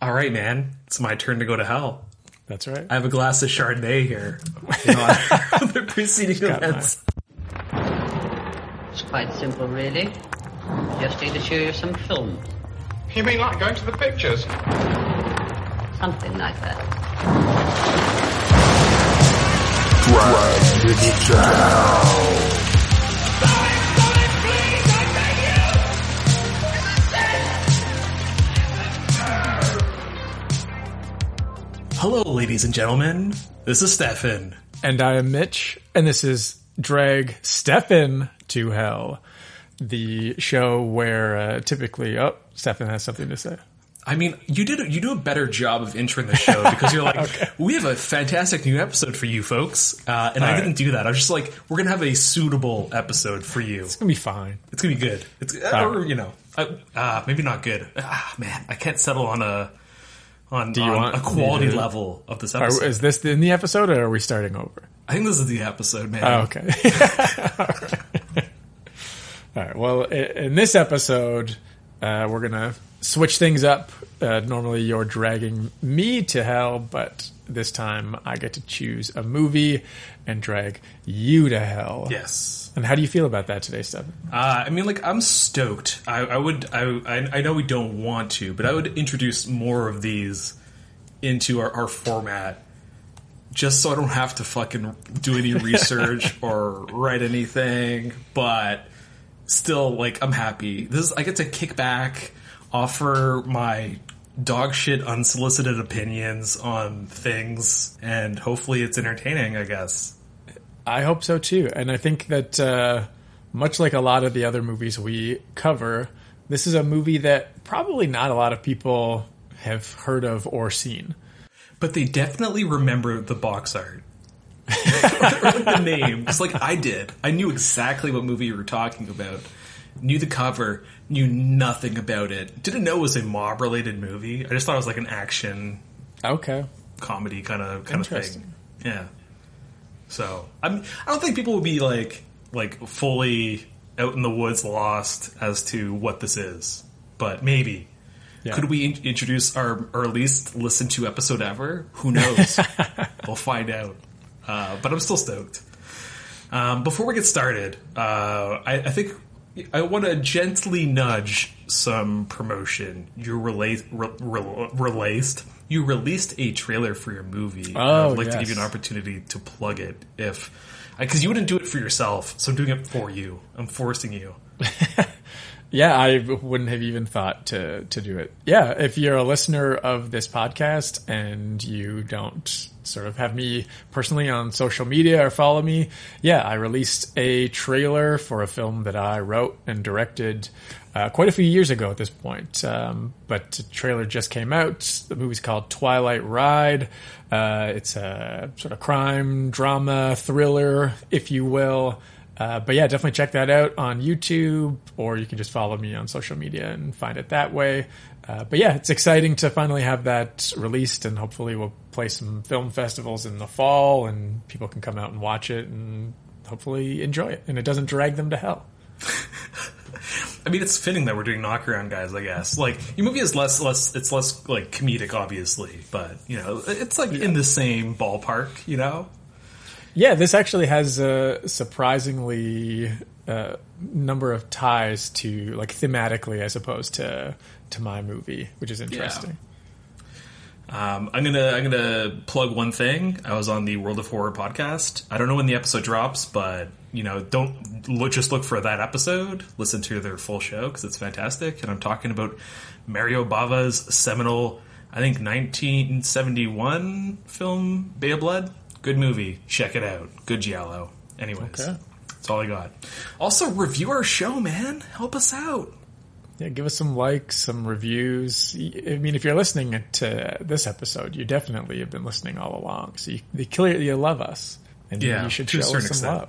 All right, man. It's my turn to go to hell. That's right. I have a glass of Chardonnay here. You know, the preceding events. It's quite simple, really. Just need to show you some film. You mean like going to the pictures? Something like that. Hello, ladies and gentlemen. This is Stefan. And I am Mitch, and this is Drag Stefan to Hell, the show where uh, typically, oh, Stefan has something to say. I mean, you did you do a better job of entering the show because you're like, we have a fantastic new episode for you folks, uh, and I All right. didn't do that. I was just like, we're gonna have a suitable episode for you. It's gonna be fine. It's gonna be good. It's uh, or you know, uh, uh, maybe not good. Ah, man, I can't settle on a on, Do you on want a quality level of this Are, episode. is this in the episode, or are we starting over? I think this is the episode, man. Oh, okay. All right. All right. Well, in this episode, uh, we're gonna switch things up. Uh, normally, you're dragging me to hell, but this time I get to choose a movie and drag you to hell. Yes. And how do you feel about that today, Stefan? Uh, I mean, like, I'm stoked. I, I would. I, I I know we don't want to, but I would introduce more of these into our, our format, just so I don't have to fucking do any research or write anything. But still, like, I'm happy. This is, I get to kick back, offer my dog shit unsolicited opinions on things, and hopefully it's entertaining. I guess. I hope so too. And I think that uh, much like a lot of the other movies we cover, this is a movie that probably not a lot of people have heard of or seen. But they definitely remember the box art. or the name. It's like I did. I knew exactly what movie you were talking about. Knew the cover, knew nothing about it. Didn't know it was a mob related movie. I just thought it was like an action Okay. comedy kind of kind of thing. Yeah. So I'm I don't think people would be like like fully out in the woods lost as to what this is. But maybe. Yeah. Could we in- introduce our or at least listen to episode ever? Who knows? we'll find out. Uh, but I'm still stoked. Um, before we get started, uh, I, I think I want to gently nudge some promotion. You rela- re- re- released you released a trailer for your movie. Oh, I'd like to give you an opportunity to plug it if uh, because you wouldn't do it for yourself, so I'm doing it for you. I'm forcing you. Yeah, I wouldn't have even thought to to do it. Yeah, if you're a listener of this podcast and you don't sort of have me personally on social media or follow me, yeah, I released a trailer for a film that I wrote and directed uh, quite a few years ago at this point. Um, but the trailer just came out. The movie's called Twilight Ride. Uh, it's a sort of crime drama thriller, if you will. Uh, but yeah, definitely check that out on YouTube, or you can just follow me on social media and find it that way. Uh, but yeah, it's exciting to finally have that released, and hopefully we'll play some film festivals in the fall, and people can come out and watch it and hopefully enjoy it, and it doesn't drag them to hell. I mean, it's fitting that we're doing knockaround guys. I guess like your movie is less less it's less like comedic, obviously, but you know it's like in the same ballpark. You know, Yeah, this actually has a surprisingly uh, number of ties to like thematically as opposed to to my movie, which is interesting. Um, I'm gonna I'm gonna plug one thing. I was on the World of Horror podcast. I don't know when the episode drops, but you know, don't look, just look for that episode. Listen to their full show because it's fantastic. And I'm talking about Mario Bava's seminal, I think 1971 film Bay of Blood. Good movie. Check it out. Good giallo. Anyways, Okay. that's all I got. Also, review our show, man. Help us out. Yeah, give us some likes, some reviews. I mean, if you're listening to this episode, you definitely have been listening all along. So you, you clearly you love us, and Yeah, you should show us some extent. love.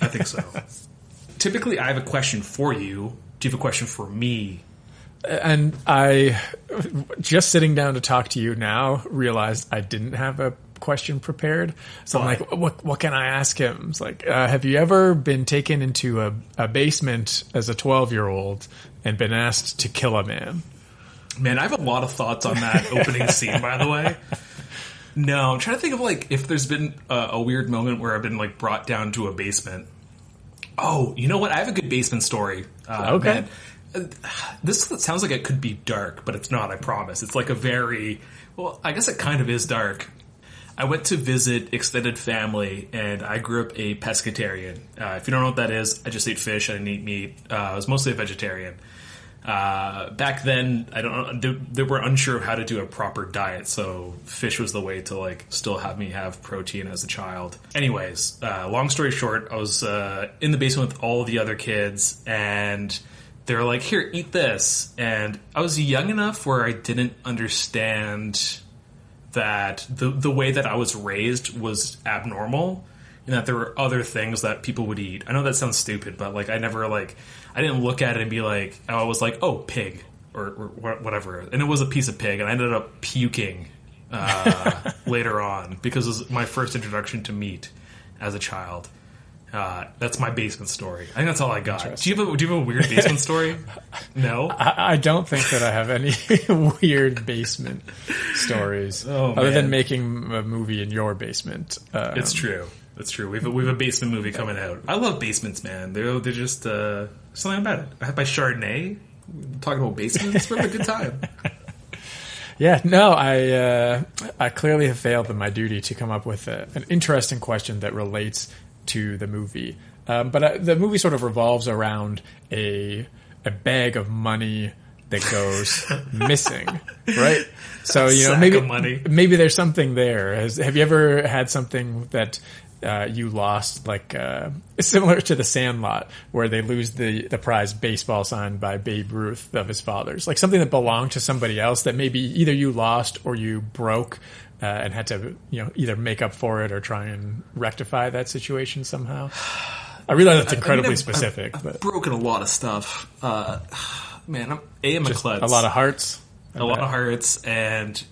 I think so. Typically, I have a question for you. Do you have a question for me? And I, just sitting down to talk to you now, realized I didn't have a question prepared. So I'm like, what, what can I ask him? It's like, uh, have you ever been taken into a, a basement as a 12 year old and been asked to kill a man? Man, I have a lot of thoughts on that opening scene. By the way, no, I'm trying to think of like if there's been a, a weird moment where I've been like brought down to a basement. Oh, you know what? I have a good basement story. Uh, Okay. man. Uh, This sounds like it could be dark, but it's not. I promise. It's like a very well. I guess it kind of is dark. I went to visit extended family, and I grew up a pescatarian. Uh, if you don't know what that is, I just ate fish. I didn't eat meat. Uh, I was mostly a vegetarian. Uh, back then, I don't. They, they were unsure of how to do a proper diet, so fish was the way to like still have me have protein as a child. Anyways, uh, long story short, I was uh, in the basement with all the other kids, and they were like, "Here, eat this," and I was young enough where I didn't understand that the the way that I was raised was abnormal and that there were other things that people would eat. I know that sounds stupid, but like I never like I didn't look at it and be like I was like oh pig or, or whatever, and it was a piece of pig, and I ended up puking uh, later on because it was my first introduction to meat as a child. Uh, that's my basement story. I think that's all I got. Do you have a, do you have a weird basement story? No. I, I don't think that I have any weird basement stories Oh, other than making a movie in your basement. Um, It's true. It's true. We've a, we have a basement movie coming out. I love basements, man. They're they're just uh, something about it. I had my Chardonnay. Talking about basements, we're having a good time. Yeah, no, I uh, I clearly have failed in my duty to come up with a, an interesting question that relates to the movie. Um, but uh, the movie sort of revolves around a a bag of money that goes missing, right? So you know maybe maybe there's something there. Has, have you ever had something that uh, you lost, like uh, similar to the Sandlot, where they lose the the prize baseball signed by Babe Ruth of his father's, like something that belonged to somebody else that maybe either you lost or you broke. Uh, and had to, you know, either make up for it or try and rectify that situation somehow. I realize that's incredibly I mean, I've- specific, I've, but broken a lot of stuff. Uh, man, I'm a I'm a klutz. a lot of hearts. a lot of hearts, and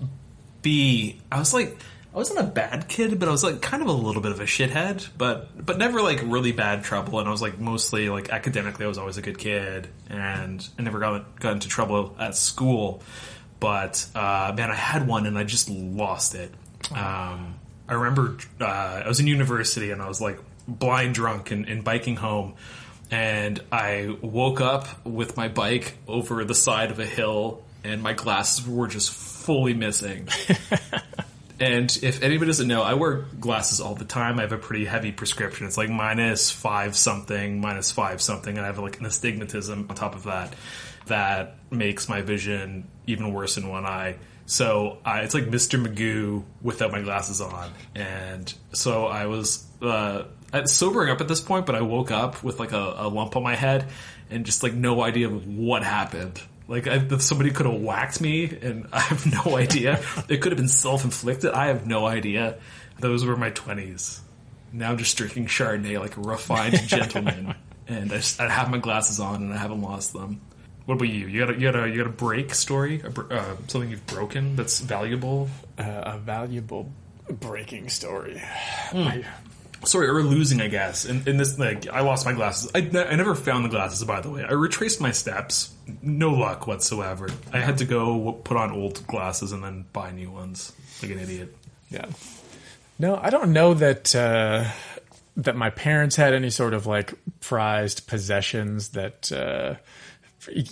B, I was like, I wasn't a bad kid, but I was like kind of a little bit of a shithead, but but never like really bad trouble. And I was like mostly like academically, I was always a good kid, and I never got got into trouble at school. But uh, man, I had one, and I just lost it. Um, I remember uh, I was in university, and I was like blind drunk and, and biking home. And I woke up with my bike over the side of a hill, and my glasses were just fully missing. And if anybody doesn't know, I wear glasses all the time. I have a pretty heavy prescription. It's like minus five something, minus five something, and I have like an astigmatism on top of that that makes my vision even worse in one eye. So I, it's like Mr. Magoo without my glasses on. And so I was uh, sobering up at this point, but I woke up with like a, a lump on my head and just like no idea of what happened. Like I, somebody could have whacked me, and I have no idea. it could have been self-inflicted. I have no idea. Those were my twenties. Now I'm just drinking Chardonnay like a refined gentleman, and I, just, I have my glasses on, and I haven't lost them. What about you? You got a you got a you got a break story? A, br- uh, something you've broken that's valuable? Uh, a valuable breaking story. I- Sorry, or losing, I guess. In, in this, like, I lost my glasses. I, I never found the glasses, by the way. I retraced my steps. No luck whatsoever. I had to go put on old glasses and then buy new ones, like an idiot. Yeah. No, I don't know that uh, that my parents had any sort of like prized possessions that uh,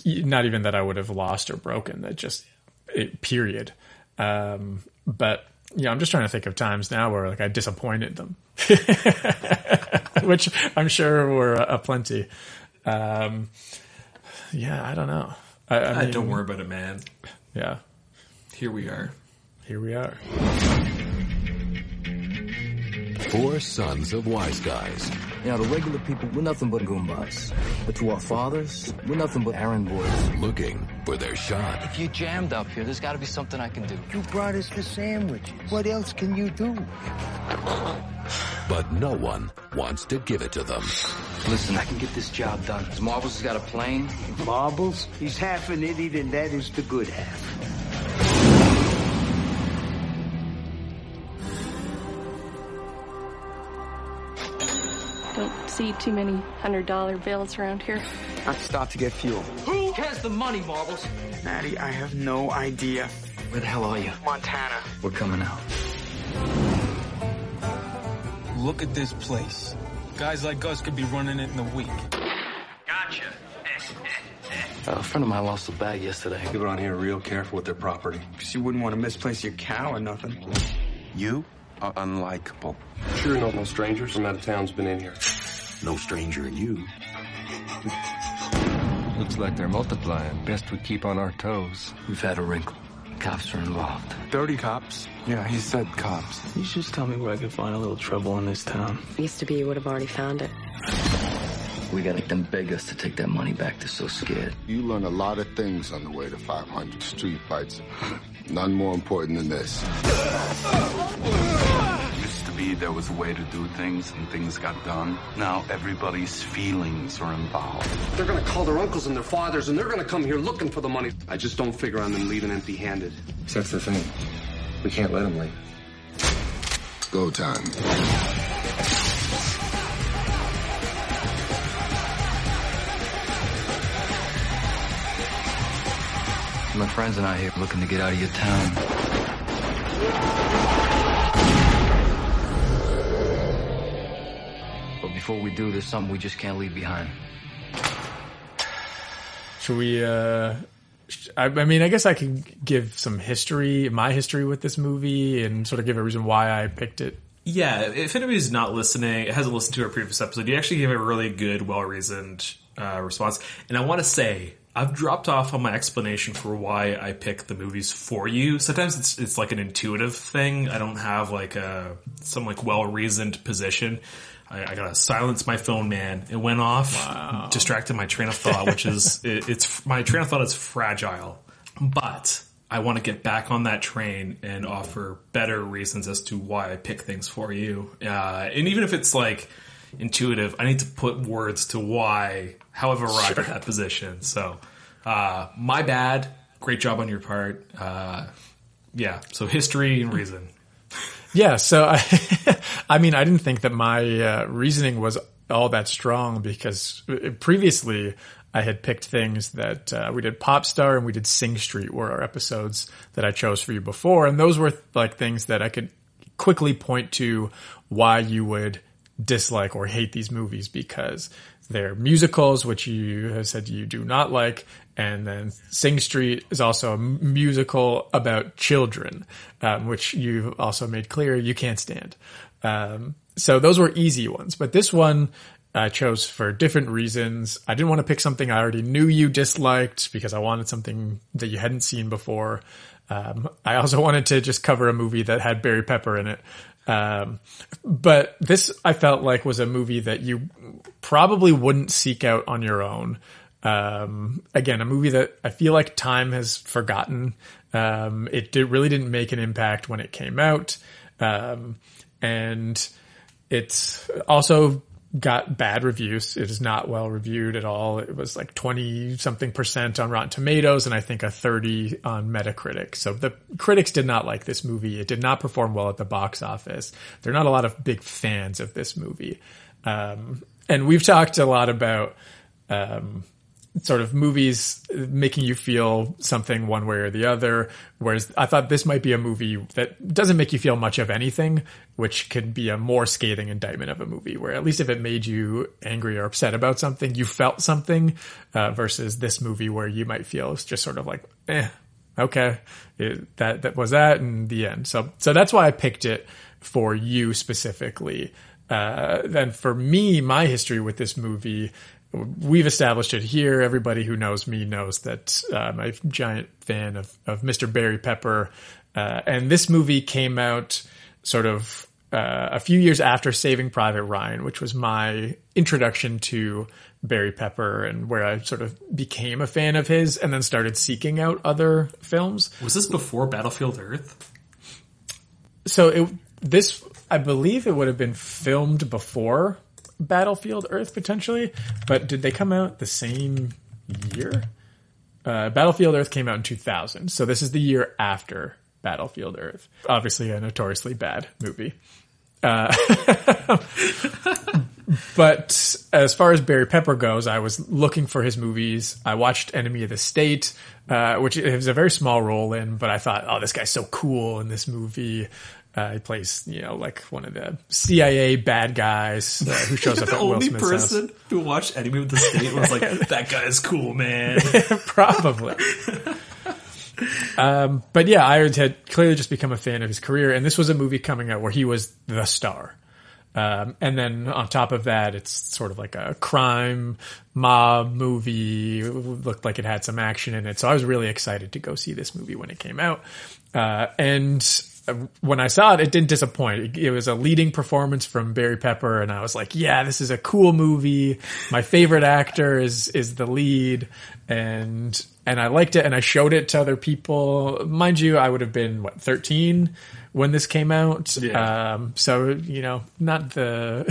not even that I would have lost or broken. That just it, period. Um, but yeah, I'm just trying to think of times now where like I disappointed them, which I'm sure were a, plenty. Um, yeah, I don't know. I, I I mean, don't worry about it, man. Yeah, Here we are. here we are. Four sons of wise guys. You know, the regular people, we're nothing but goombas. But to our fathers, we're nothing but errand boys. looking for their shot. If you jammed up here, there's got to be something I can do. You brought us the sandwiches. What else can you do? But no one wants to give it to them. Listen, I can get this job done. Marbles has got a plane. Marbles? He's half an idiot, and that is the good half. See too many hundred dollar bills around here. I stopped to get fuel. Who has the money, Marbles? Maddie, I have no idea. Where the hell are you? Montana. We're coming out. Look at this place. Guys like us could be running it in a week. Gotcha. Eh, eh, eh. Uh, a friend of mine lost a bag yesterday. People around here are real careful with their property. Because you wouldn't want to misplace your cow or nothing. You are unlikable. Sure, no, no strangers from out of town's been in here. No stranger in you. Looks like they're multiplying. Best we keep on our toes. We've had a wrinkle. Cops are involved. 30 cops. Yeah, he said cops. You should just tell me where I can find a little trouble in this town. Used to be you would have already found it. We gotta make them beg us to take that money back. They're so scared. You learn a lot of things on the way to 500 street fights. None more important than this. Used there was a way to do things and things got done. Now everybody's feelings are involved. They're gonna call their uncles and their fathers and they're gonna come here looking for the money. I just don't figure on them leaving empty handed. That's the thing. We can't let them leave. Go time. My friends and I here looking to get out of your town. Before we do, there's something we just can't leave behind. Should we? uh I, I mean, I guess I could give some history, my history with this movie, and sort of give a reason why I picked it. Yeah, if anybody's not listening, hasn't listened to our previous episode, you actually gave a really good, well reasoned uh, response. And I want to say, I've dropped off on my explanation for why I pick the movies for you. Sometimes it's it's like an intuitive thing. I don't have like a some like well reasoned position. I, I, gotta silence my phone, man. It went off, wow. distracted my train of thought, which is it, it's my train of thought is fragile, but I want to get back on that train and offer better reasons as to why I pick things for you. Uh, and even if it's like intuitive, I need to put words to why, how I've arrived sure. at that position. So, uh, my bad. Great job on your part. Uh, yeah. So history and reason. Yeah, so I, I mean, I didn't think that my uh, reasoning was all that strong because uh, previously I had picked things that uh, we did Popstar and we did Sing Street were our episodes that I chose for you before, and those were like things that I could quickly point to why you would dislike or hate these movies because they're musicals, which you have said you do not like, and then Sing Street is also a musical about children, um, which you've also made clear you can't stand. Um, so those were easy ones, but this one I chose for different reasons. I didn't want to pick something I already knew you disliked because I wanted something that you hadn't seen before. Um, I also wanted to just cover a movie that had Barry Pepper in it. Um, but this I felt like was a movie that you probably wouldn't seek out on your own. Um, again, a movie that I feel like time has forgotten. Um, it did, really didn't make an impact when it came out. Um, and it's also got bad reviews. It is not well reviewed at all. It was like 20 something percent on Rotten Tomatoes and I think a 30 on Metacritic. So the critics did not like this movie. It did not perform well at the box office. There are not a lot of big fans of this movie. Um, and we've talked a lot about, um, sort of movies making you feel something one way or the other. Whereas I thought this might be a movie that doesn't make you feel much of anything, which could be a more scathing indictment of a movie where at least if it made you angry or upset about something, you felt something, uh, versus this movie where you might feel it's just sort of like, eh, okay, it, that, that was that and the end. So, so that's why I picked it for you specifically. Uh, then for me, my history with this movie we've established it here. Everybody who knows me knows that uh, I'm a giant fan of, of Mr. Barry Pepper. Uh, and this movie came out sort of uh, a few years after Saving Private Ryan, which was my introduction to Barry Pepper and where I sort of became a fan of his and then started seeking out other films. Was this before Battlefield Earth? So it, this, I believe it would have been filmed before Battlefield Earth potentially, but did they come out the same year? Uh, Battlefield Earth came out in 2000, so this is the year after Battlefield Earth. Obviously, a notoriously bad movie. Uh, but as far as Barry Pepper goes, I was looking for his movies. I watched Enemy of the State, uh, which was a very small role in, but I thought, oh, this guy's so cool in this movie. Uh, he plays, you know, like one of the CIA bad guys uh, who shows up the at Will Smith's only person house. who watched Enemy of the State was like, that guy's cool, man. Probably. um, but yeah, Irons had clearly just become a fan of his career, and this was a movie coming out where he was the star. Um, and then on top of that, it's sort of like a crime mob movie. It looked like it had some action in it, so I was really excited to go see this movie when it came out. Uh, and when I saw it, it didn't disappoint. It was a leading performance from Barry Pepper, and I was like, "Yeah, this is a cool movie. My favorite actor is is the lead, and and I liked it, and I showed it to other people. Mind you, I would have been what thirteen when this came out, Yeah. um, so you know, not the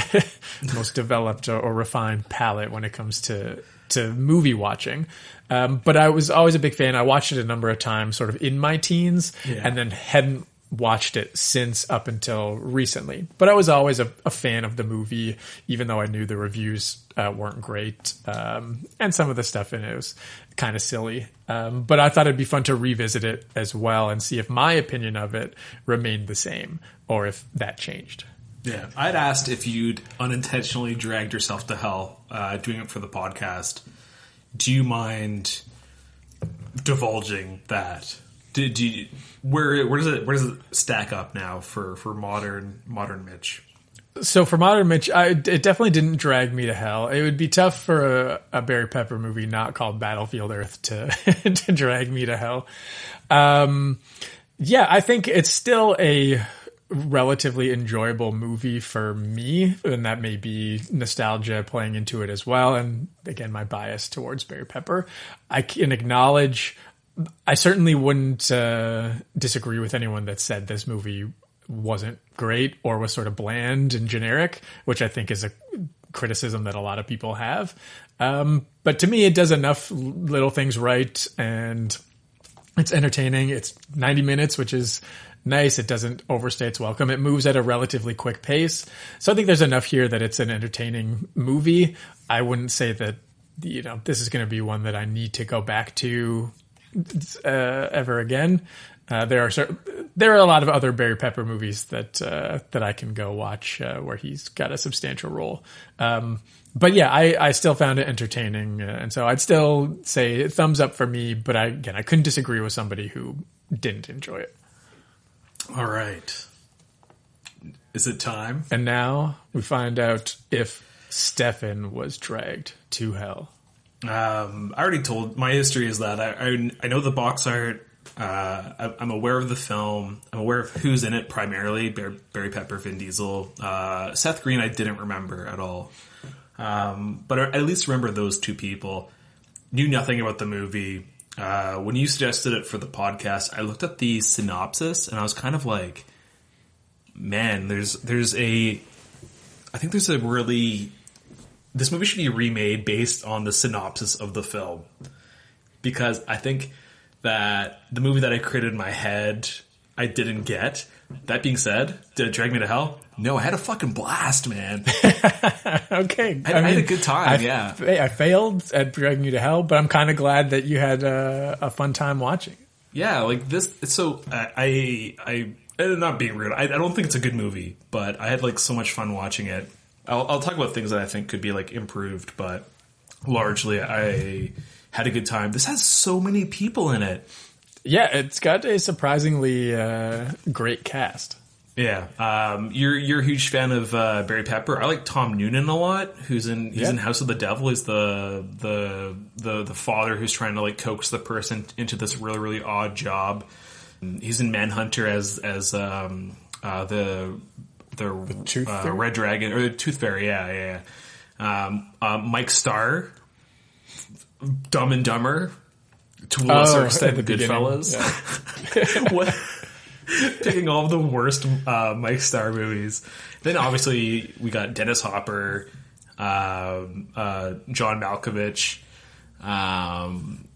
most developed or, or refined palate when it comes to to movie watching. Um, but I was always a big fan. I watched it a number of times, sort of in my teens, Yeah. and then hadn't watched it since up until recently. But I was always a, a fan of the movie, even though I knew the reviews uh, weren't great, um, and some of the stuff in it was kind of silly. Um, but I thought it'd be fun to revisit it as well and see if my opinion of it remained the same or if that changed. Yeah, I'd asked if you'd unintentionally dragged yourself to hell uh, doing it for the podcast. Do you mind divulging that? Do, do you, where where does it where does it stack up now for for modern modern Mitch? So for modern Mitch, I, it definitely didn't drag me to hell. It would be tough for a, a Barry Pepper movie not called Battlefield Earth to to drag me to hell. Um, yeah, I think it's still a relatively enjoyable movie for me, and that may be nostalgia playing into it as well. And again, my bias towards Barry Pepper. I can acknowledge. I certainly wouldn't uh, disagree with anyone that said this movie wasn't great or was sort of bland and generic, which I think is a criticism that a lot of people have. Um, but to me, it does enough little things right and it's entertaining. It's 90 minutes, which is nice. It doesn't overstay its welcome. It moves at a relatively quick pace. So I think there's enough here that it's an entertaining movie. I wouldn't say that, you know, this is going to be one that I need to go back to uh, ever again. Uh, there are certain, there are a lot of other Barry Pepper movies that uh, that I can go watch uh, where he's got a substantial role. Um, but yeah, I, I still found it entertaining, uh, and so I'd still say thumbs up for me. But I, again, I couldn't disagree with somebody who didn't enjoy it. All right, is it time? And now we find out if Stefan was dragged to hell. Um, I already told my history is that I I, I know the box art. Uh, I, I'm aware of the film. I'm aware of who's in it primarily: Barry, Barry Pepper, Vin Diesel, uh, Seth Green. I didn't remember at all, um, but I at least remember those two people. Knew nothing about the movie. Uh, when you suggested it for the podcast, I looked at the synopsis and I was kind of like, "Man, there's there's a, I think there's a really this movie should be remade based on the synopsis of the film because I think that the movie that I created in my head I didn't get. That being said, did it drag me to hell? No, I had a fucking blast, man. okay, I, I had a good time. I, yeah, I failed at dragging you to hell, but I'm kind of glad that you had a, a fun time watching. yeah. Like this. So I, I, I not being rude. I, I don't think it's a good movie, but I had like so much fun watching it. I'll, I'll talk about things that I think could be like improved, but largely I had a good time. This has so many people in it. Yeah, it's got a surprisingly uh, great cast. Yeah, um, you're you're a huge fan of uh, Barry Pepper. I like Tom Noonan a lot. Who's in he's Yeah. in House of the Devil. He's the the the the father who's trying to like coax the person into this really really odd job. He's in Manhunter as as um, uh, the the, uh, Red Dragon or the Tooth Fairy. Yeah, yeah. yeah. Um, uh, Mike Starr, Dumb and Dumber. To a lesser Oh, extent, at the beginning, Goodfellas. what? Picking all the worst uh, Mike Starr movies. Then obviously we got Dennis Hopper, um, uh, John Malkovich, um,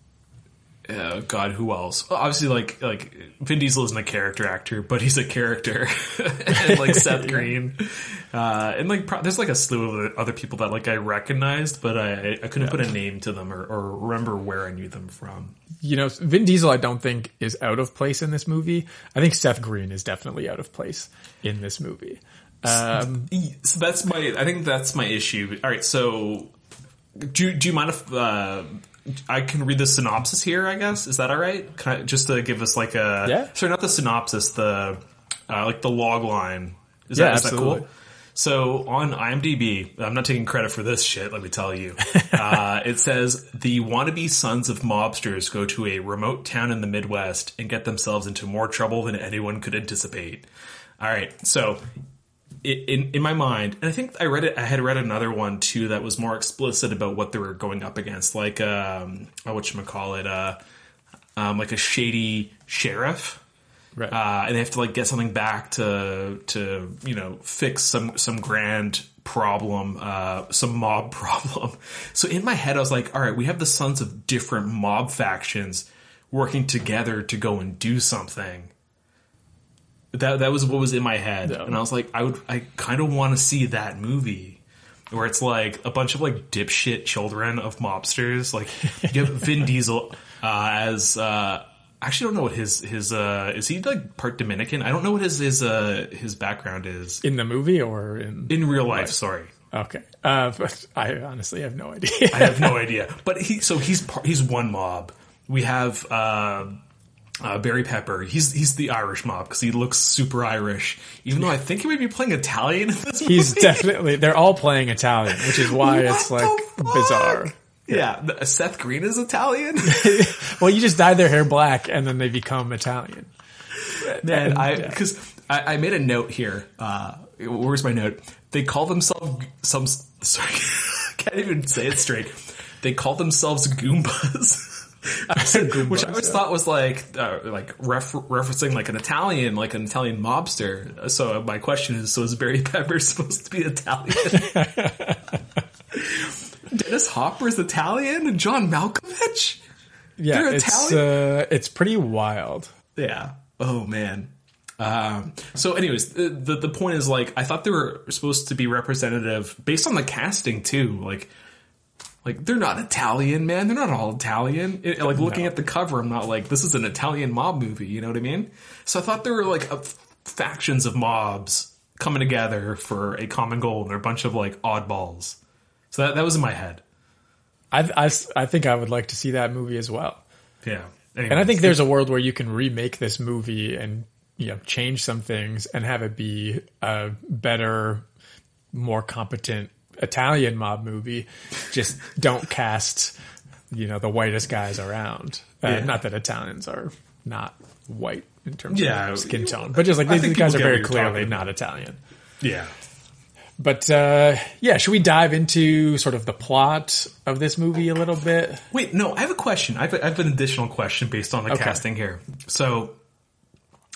uh, God, who else? Obviously, like like Vin Diesel isn't a character actor, but he's a character, and like Seth Green, uh, and like pro- there's like a slew of other- people that like I recognized, but I I couldn't put a name to them or, or remember where I knew them from. You know, Vin Diesel, I don't think is out of place in this movie. I think Seth Green is definitely out of place in this movie. Um, so that's my I think that's my issue. All right, so do do you mind if uh, I can read the synopsis here? I guess is that all right? Can I, just to give us like a Yeah. sorry, not the synopsis, the uh, like the log line. Is Yeah, that, is that cool? So on IMDb, I'm not taking credit for this shit. Let me tell you, uh, it says the wannabe sons of mobsters go to a remote town in the Midwest and get themselves into more trouble than anyone could anticipate. All right, so in in my mind, and I think I read it. I had read another one too that was more explicit about what they were going up against, like um, what you call it, uh, um, like a shady sheriff, right? Uh, and they have to like get something back to to you know fix some some grand problem, uh, some mob problem. So in my head, I was like, all right, we have the sons of different mob factions working together to go and do something. That that was what was in my head, and I was like, I would, I kind of want to see that movie where it's like a bunch of like dipshit children of mobsters. Like you have Vin Diesel uh, as. Uh, I actually don't know what his his uh, is he like part Dominican? I don't know what his his uh, his background is in the movie or in in real life. Sorry, Okay. Uh, but I honestly have no idea. I have no idea. But he so he's part, he's one mob. We have uh, uh, Barry Pepper. He's he's the Irish mob because he looks super Irish. Even though I think he might be playing Italian in this movie. He's definitely, they're all playing Italian, which is why it's like bizarre. yeah. the- Seth Green is Italian. Well, you just dye their hair black and then they become Italian. Man, And, I yeah. because I, I made a note here. Uh, where's my note? They call themselves some. Sorry, I can't even say it straight. They call themselves Goombas. Which I always yeah. thought was like uh, like ref- referencing like an Italian, like an Italian mobster. So my question is: So is Barry Pepper supposed to be Italian? Dennis Hopper's Italian and John Malkovich. Yeah, They're it's Italian? uh, it's pretty wild. Yeah. Oh man. Um, so, anyways, the, the the point is like I thought they were supposed to be representative based on the casting too. Like, like they're not Italian, man. They're not all Italian. It- like looking at the cover, I'm not like this is an Italian mob movie. You know what I mean? So I thought there were like a, factions of mobs coming together for a common goal, and they're a bunch of like oddballs. So that that was in my head. I, I, I think I would like to see that movie as well. Yeah. And I think there's a world where you can remake this movie and you know change some things and have it be a better, more competent Italian mob movie. Just don't cast you know the whitest guys around. Uh, Yeah. Not that Italians are not white in terms Yeah. of skin tone, but just like I these guys are very what you're talking clearly not Italian. Yeah. But uh, yeah, should we dive into sort of the plot of this movie a little bit? Wait, no, I have a question. I have, a, I have an additional question based on the Okay. casting here. So,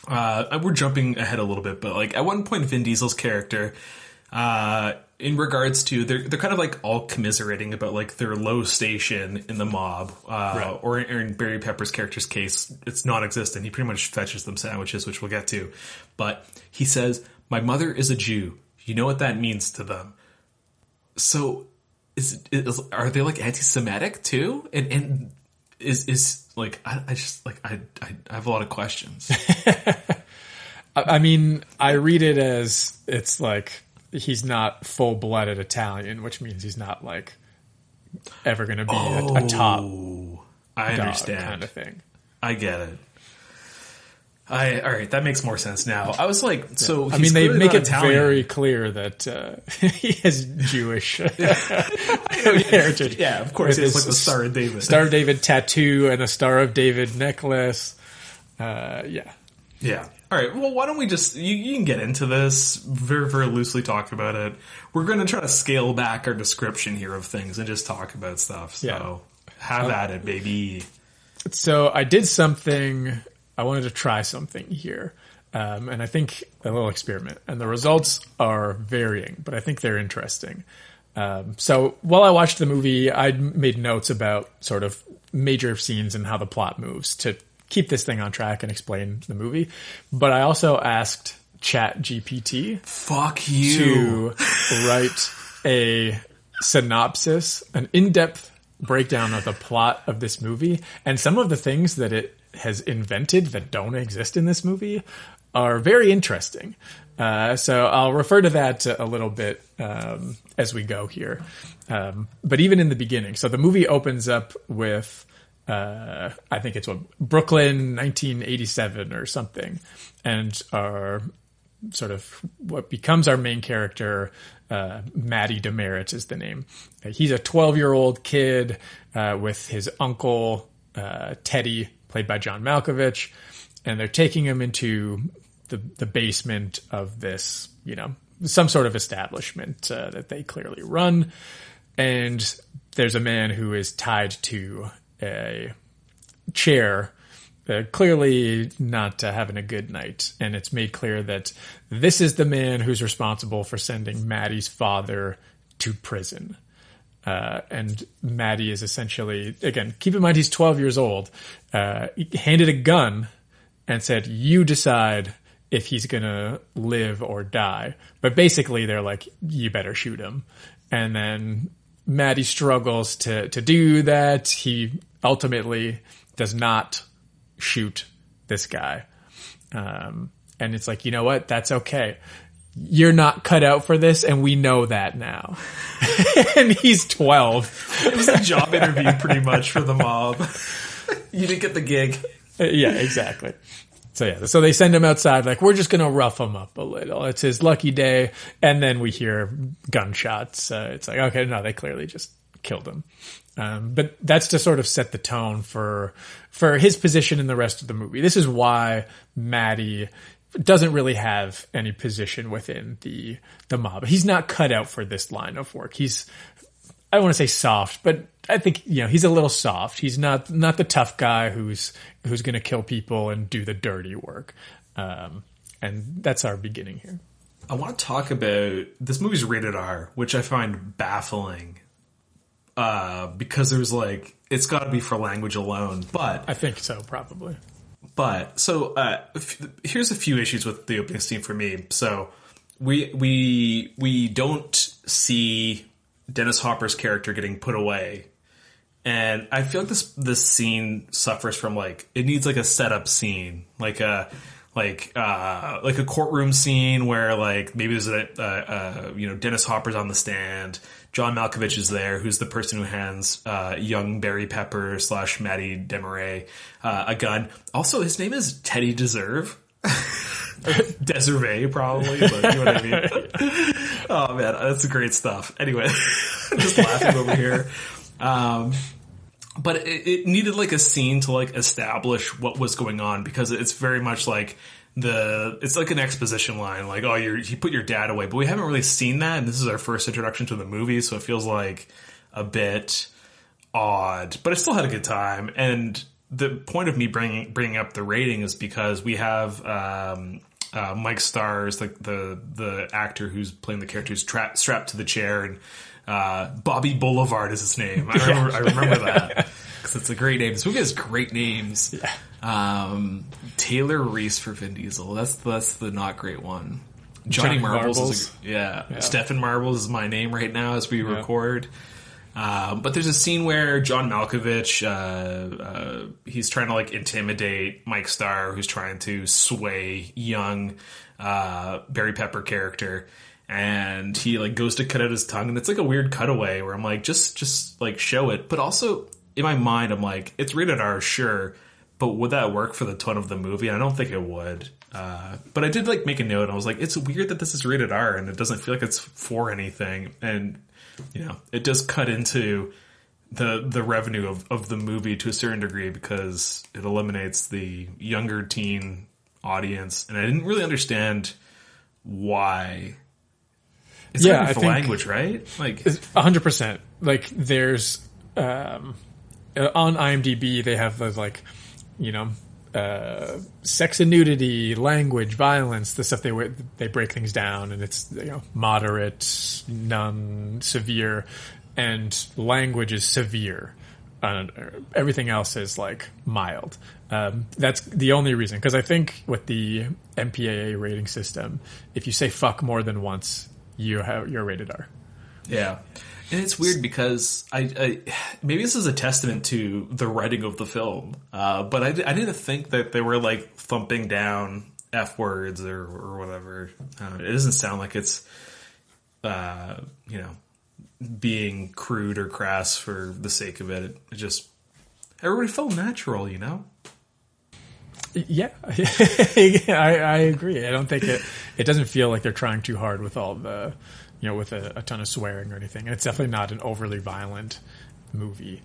uh, we're jumping ahead a little bit, but like at one point, Vin Diesel's character, uh, in regards to they're they're kind of like all commiserating about like their low station in the mob, uh, or, or in Barry Pepper's character's case, it's non-existent. He pretty much fetches them sandwiches, which we'll get to. But he says, "My mother is a Jew. You know what that means to them." So is, is are they like anti-Semitic too? And and is is like I, I just like I, I I have a lot of questions. I mean, I read it as it's like he's not full blooded Italian, which means he's not like ever going to be a, a top. Oh, I dog understand. kind of thing. I get it. I all right, that makes more sense now. I was like, so I mean, they make it Italian. very clear that uh, he has Jewish heritage. Yeah, of course, he has, like, the Star of David. Star of David tattoo and a Star of David necklace. Uh, yeah. Yeah. All right. Well, why don't we just you, you can get into this very very loosely talk about it. We're going to try to scale back our description here of things and just talk about stuff. So Yeah. have So- at it, baby. So I did something. I wanted to try something here, um, and I think a little experiment. And the results are varying, but I think they're interesting. Um, so while I watched the movie, I made notes about sort of major scenes and how the plot moves to keep this thing on track and explain the movie. But I also asked Chat GPT Fuck you. to write a synopsis, an in-depth breakdown of the plot of this movie, and some of the things that it has invented that don't exist in this movie are very interesting. Uh, so I'll refer to that a little bit um, as we go here. Um, but even in the beginning, so the movie opens up with. Uh, I think it's what Brooklyn 1987 or something, and our sort of what becomes our main character, uh, Matty Demaret is the name. He's a 12 year old kid uh, with his uncle uh, Teddy, played by John Malkovich, and they're taking him into the the basement of this, you know, some sort of establishment uh, that they clearly run, and there's a man who is tied to a chair uh, clearly not uh, having a good night. And it's made clear that this is the man who's responsible for sending Maddie's father to prison. Uh, and Maddie is essentially, again, keep in mind he's 12 years old, uh, handed a gun and said, You decide if he's going to live or die. But basically, they're like, You better shoot him. And then Maddie struggles to, to do that. He ultimately does not shoot this guy. Um, and it's like, you know what? That's okay. You're not cut out for this, and we know that now. and he's 12. It was a job interview pretty much for the mob. you didn't get the gig. yeah, exactly. So yeah, so they send him outside, like, we're just gonna rough him up a little. It's his lucky day. And then we hear gunshots. Uh, it's like, okay, no, they clearly just killed him. Um, but that's to sort of set the tone for for his position in the rest of the movie. This is why Maddie doesn't really have any position within the the mob. He's not cut out for this line of work. He's I don't want to say soft, but I think you know he's a little soft. He's not not the tough guy who's who's going to kill people and do the dirty work. Um, and that's our beginning here. I want to talk about this movie's rated R, which I find baffling. Uh, because there's like it's got to be for language alone, but I think so, probably. But so uh, f- here's a few issues with the opening scene for me. So we we we don't see Dennis Hopper's character getting put away, and I feel like this this scene suffers from like it needs like a setup scene, like a like uh like a courtroom scene where like maybe there's a, a you know Dennis Hopper's on the stand. John Malkovich is there, who's the person who hands uh, young Barry Pepper slash Maddie Demaret uh, a gun. Also, his name is Teddy Deserve. Deserve, probably, but you know what I mean. oh man, that's great stuff. Anyway, just laughing over here. Um, but it, it needed like a scene to like establish what was going on because it's very much like the it's like an exposition line like oh you you put your dad away but we haven't really seen that and this is our first introduction to the movie so it feels like a bit odd but I still had a good time and the point of me bringing bringing up the rating is because we have um, uh, Mike Stars the the the actor who's playing the character who's tra- strapped to the chair and uh, Bobby Boulevard is his name. I remember I remember that because it's a great name. This movie has great names. Yeah um, Taylor Reese for Vin Diesel. That's that's the not great one. Johnny, Johnny Marbles, Marbles. is a, yeah. Yeah. Stefan Marbles is my name right now as we Yeah. record. Um, but there's a scene where John Malkovich, uh, uh, he's trying to like intimidate Mike Starr, who's trying to sway young uh, Barry Pepper character, and he like goes to cut out his tongue, and it's like a weird cutaway where I'm like, just just like show it, but also in my mind, I'm like, it's rated R, sure, but would that work for the tone of the movie? I don't think it would. Uh, but I did like make a note. And I was like, it's weird that this is rated R and it doesn't feel like it's for anything. And you know, it does cut into the the revenue of, of the movie to a certain degree because it eliminates the younger teen audience. And I didn't really understand why. It's Yeah, I think- language, right? Like hundred percent. Like there's um, on IMDb they have those like you know uh, sex and nudity, language, violence, the stuff they they break things down, and it's you know moderate, none, severe, and language is severe. Uh, everything else is like mild. Um, that's the only reason because I think with the MPAA rating system, if you say fuck more than once, you have you're rated R. Yeah. And it's weird because I, I, maybe this is a testament to the writing of the film, uh, but I, I didn't think that they were like thumping down f words or, or whatever. Uh, it doesn't sound like it's, uh, you know, being crude or crass for the sake of it. It, just everybody felt natural, you know. Yeah, I, I agree. I don't think it. It doesn't feel like they're trying too hard with all the you know, with a, a, ton of swearing or anything. And it's definitely not an overly violent movie,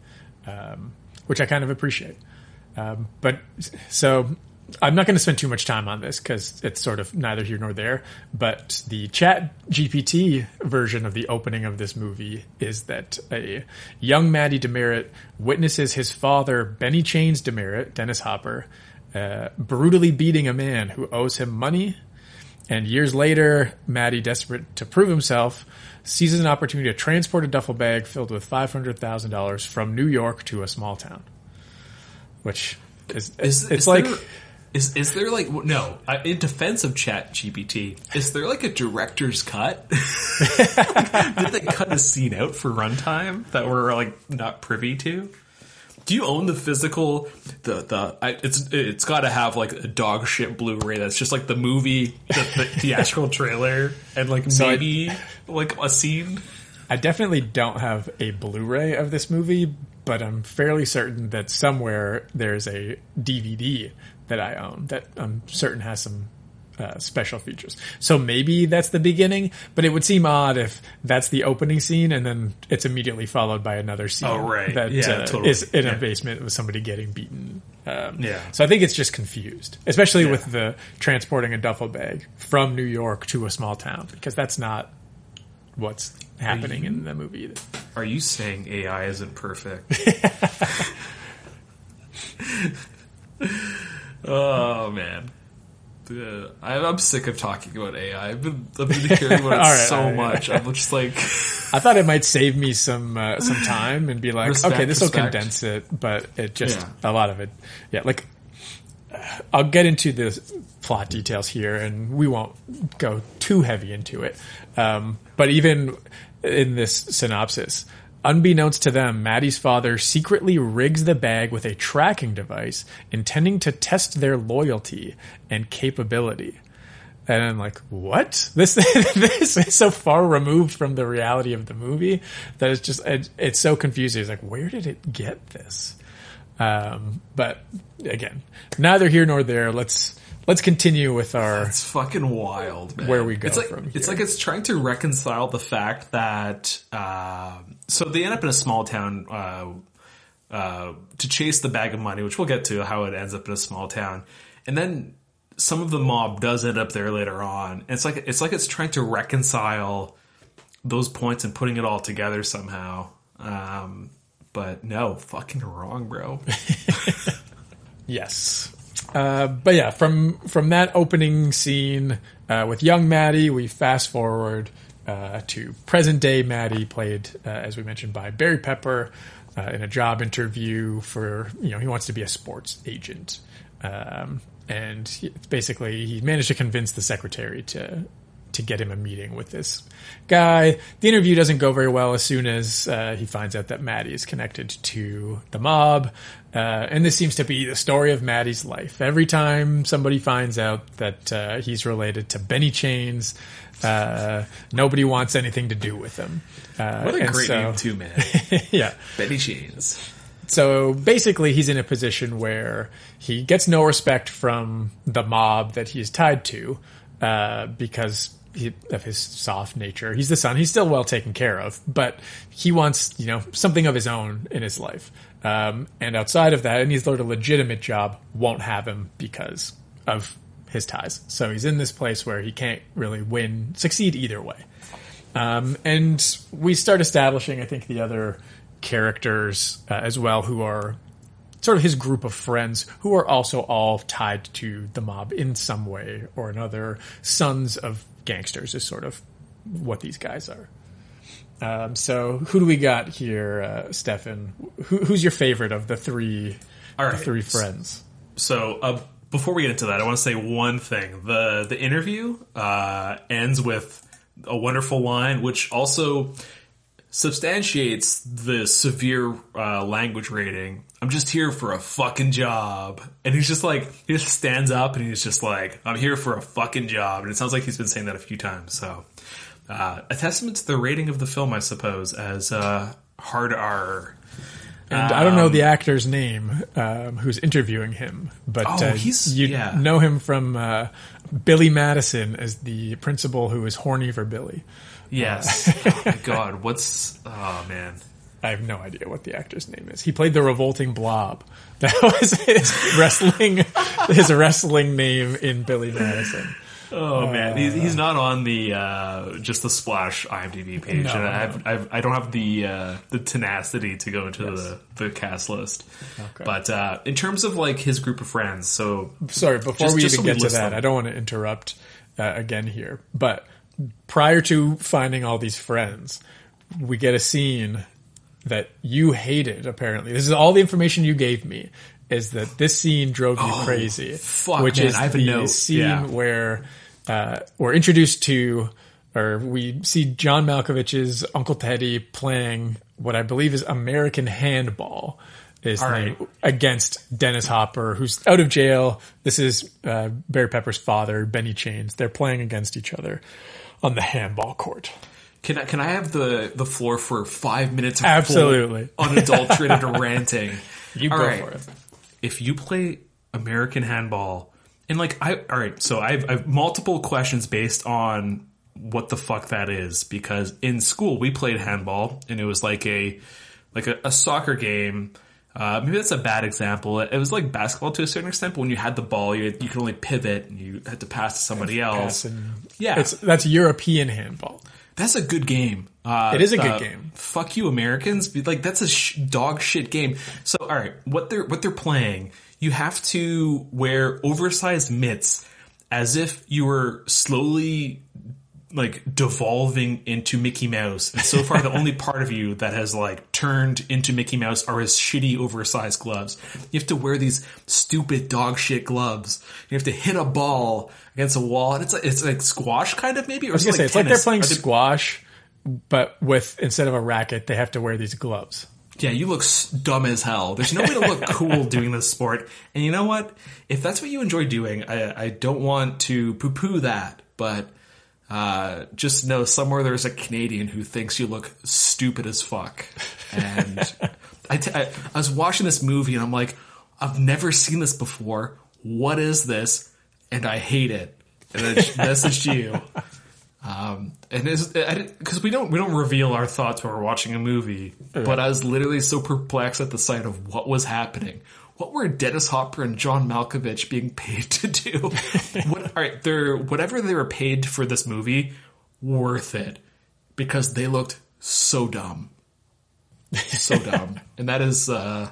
um, which I kind of appreciate. Um, but so I'm not going to spend too much time on this because it's sort of neither here nor there. But the Chat GPT version of the opening of this movie is that a young Matty Demaret witnesses his father, Benny Chains Demaret, Dennis Hopper, uh, brutally beating a man who owes him money and years later, Matty, desperate to prove himself, seizes an opportunity to transport a duffel bag filled with $500,000 from New York to a small town. Which is, is it's is like. There, is, is there like, no, in defense of Chat GPT, is there like a director's cut? Did they cut a scene out for runtime that we're like not privy to? Do you own the physical the the I, it's it's got to have like a dog shit Blu-ray that's just like the movie the, the theatrical trailer and like so maybe I, like a scene. I definitely don't have a Blu-ray of this movie, but I'm fairly certain that somewhere there's a DVD that I own that I'm certain has some uh, special features. So maybe that's the beginning, but it would seem odd if that's the opening scene and then it's immediately followed by another scene oh, right. that yeah, uh, totally. is in yeah. a basement with somebody getting beaten. Um, yeah. So I think it's just confused, especially yeah. with the transporting a duffel bag from New York to a small town because that's not what's happening you, in the movie. Either. Are you saying AI isn't perfect? oh man. Uh, I'm sick of talking about AI. I've been, I've been hearing about it right, so right, much. I'm just like, I thought it might save me some uh, some time and be like, respect, okay, this will condense it, but it just yeah. a lot of it, yeah. Like, I'll get into the plot details here, and we won't go too heavy into it. Um, but even in this synopsis, Unbeknownst to them, Matty's father secretly rigs the bag with a tracking device, intending to test their loyalty and capability. And I'm like, what? This this is so far removed from the reality of the movie that it's just it, it's so confusing. It's like, where did it get this? Um, but again, neither here nor there. Let's let's continue with our. It's fucking wild, man. Where we go it's like, from here. It's like it's trying to reconcile the fact that uh, so they end up in a small town uh, uh, to chase the bag of money, which we'll get to how it ends up in a small town, and then some of the mob does end up there later on. And it's like it's like it's trying to reconcile those points and putting it all together somehow. Um, but no, fucking wrong, bro. yes. Uh, but yeah, from from that opening scene uh, with young Matty, we fast forward uh, to present day Matty, played uh, as we mentioned by Barry Pepper, uh, in a job interview for you know he wants to be a sports agent, um, and he, basically he managed to convince the secretary to to get him a meeting with this guy. The interview doesn't go very well as soon as uh, he finds out that Matty is connected to the mob. Uh, and this seems to be the story of Matty's life. Every time somebody finds out that uh, he's related to Benny Chains, uh, nobody wants anything to do with him. Uh, what a great so, name, too, man. yeah. Benny Chains. So basically, he's in a position where he gets no respect from the mob that he's tied to uh, because of his soft nature. He's the son. He's still well taken care of, but he wants, you know, something of his own in his life. Um, and outside of that, and he's learned a legitimate job, won't have him because of his ties. So he's in this place where he can't really win, succeed either way. Um, and we start establishing, I think, the other characters uh, as well who are sort of his group of friends who are also all tied to the mob in some way or another. Sons of gangsters is sort of what these guys are. Um, so who do we got here, uh, Stefan? Who, who's your favorite of the three, All the right. three friends? So uh, before we get into that, I want to say one thing. the The interview uh, ends with a wonderful line, which also substantiates the severe uh, language rating. I'm just here for a fucking job, and he's just like he just stands up and he's just like, "I'm here for a fucking job," and it sounds like he's been saying that a few times. So, uh, a testament to the rating of the film, I suppose, as uh, hard R. And I don't know Um, the actor's name um, who's interviewing him, but Oh, uh, you yeah. know him from uh, Billy Madison as the principal who is horny for Billy. Yes. oh god, what's oh man. I have no idea what the actor's name is. He played the revolting blob. That was his wrestling his wrestling name in Billy Madison. Oh man, Uh, he's, he's not on the uh, just the splash IMDb page, No, and I, no. have, I've, I don't have the uh, the tenacity to go into the, the cast list. Okay. But uh, in terms of like his group of friends, so Sorry, before just- we just even so get to that, them. I don't want to interrupt uh, again here. But prior to finding all these friends, we get a scene that you hated. Apparently, this is all the information you gave me. Is that this scene drove you Oh, crazy? fuck, which man, is I have a the note. scene Yeah. where uh, we're introduced to, or we see John Malkovich's Uncle Teddy playing what I believe is American handball. Is right. against Dennis Hopper, who's out of jail. This is uh, Barry Pepper's father, Benny Chains. They're playing against each other on the handball court. can I, can I have the the floor for five minutes? Of Absolutely. unadulterated ranting. You All go right. for it. if you play American handball, and like I, all right, so I have, I have multiple questions based on what the fuck that is because in school we played handball and it was like a like a, a soccer game. Uh, maybe that's a bad example. It was like basketball to a certain extent, but when you had the ball, you, you could only pivot and you had to pass to somebody else. Yeah. It's, that's European handball. That's a good game. Uh, It is a good uh, game. Fuck you, Americans! Like that's a sh- dog shit game. So, all right, what they're what they're playing, you have to wear oversized mitts as if you were slowly like devolving into Mickey Mouse. And so far, the only part of you that has like turned into Mickey Mouse are his shitty oversized gloves. You have to wear these stupid dog shit gloves. You have to hit a ball against a wall, and it's like, it's like squash kind of maybe. Or I was gonna say it's like they're playing they- squash, but with instead of a racket, they have to wear these gloves. Yeah, you look dumb as hell. There's no way to look cool doing this sport. And you know what? If that's what you enjoy doing, I, I don't want to poo poo that, but uh, just know somewhere there's a Canadian who thinks you look stupid as fuck. And I, t- I, I was watching this movie and I'm like, I've never seen this before. What is this? And I hate it. And I messaged you. Um, and because we don't we don't reveal our thoughts when we're watching a movie, but I was literally so perplexed at the sight of what was happening. What were Dennis Hopper and John Malkovich being paid to do? what, all right, they're whatever they were paid for this movie, worth it because they looked so dumb, so dumb, and that is, uh,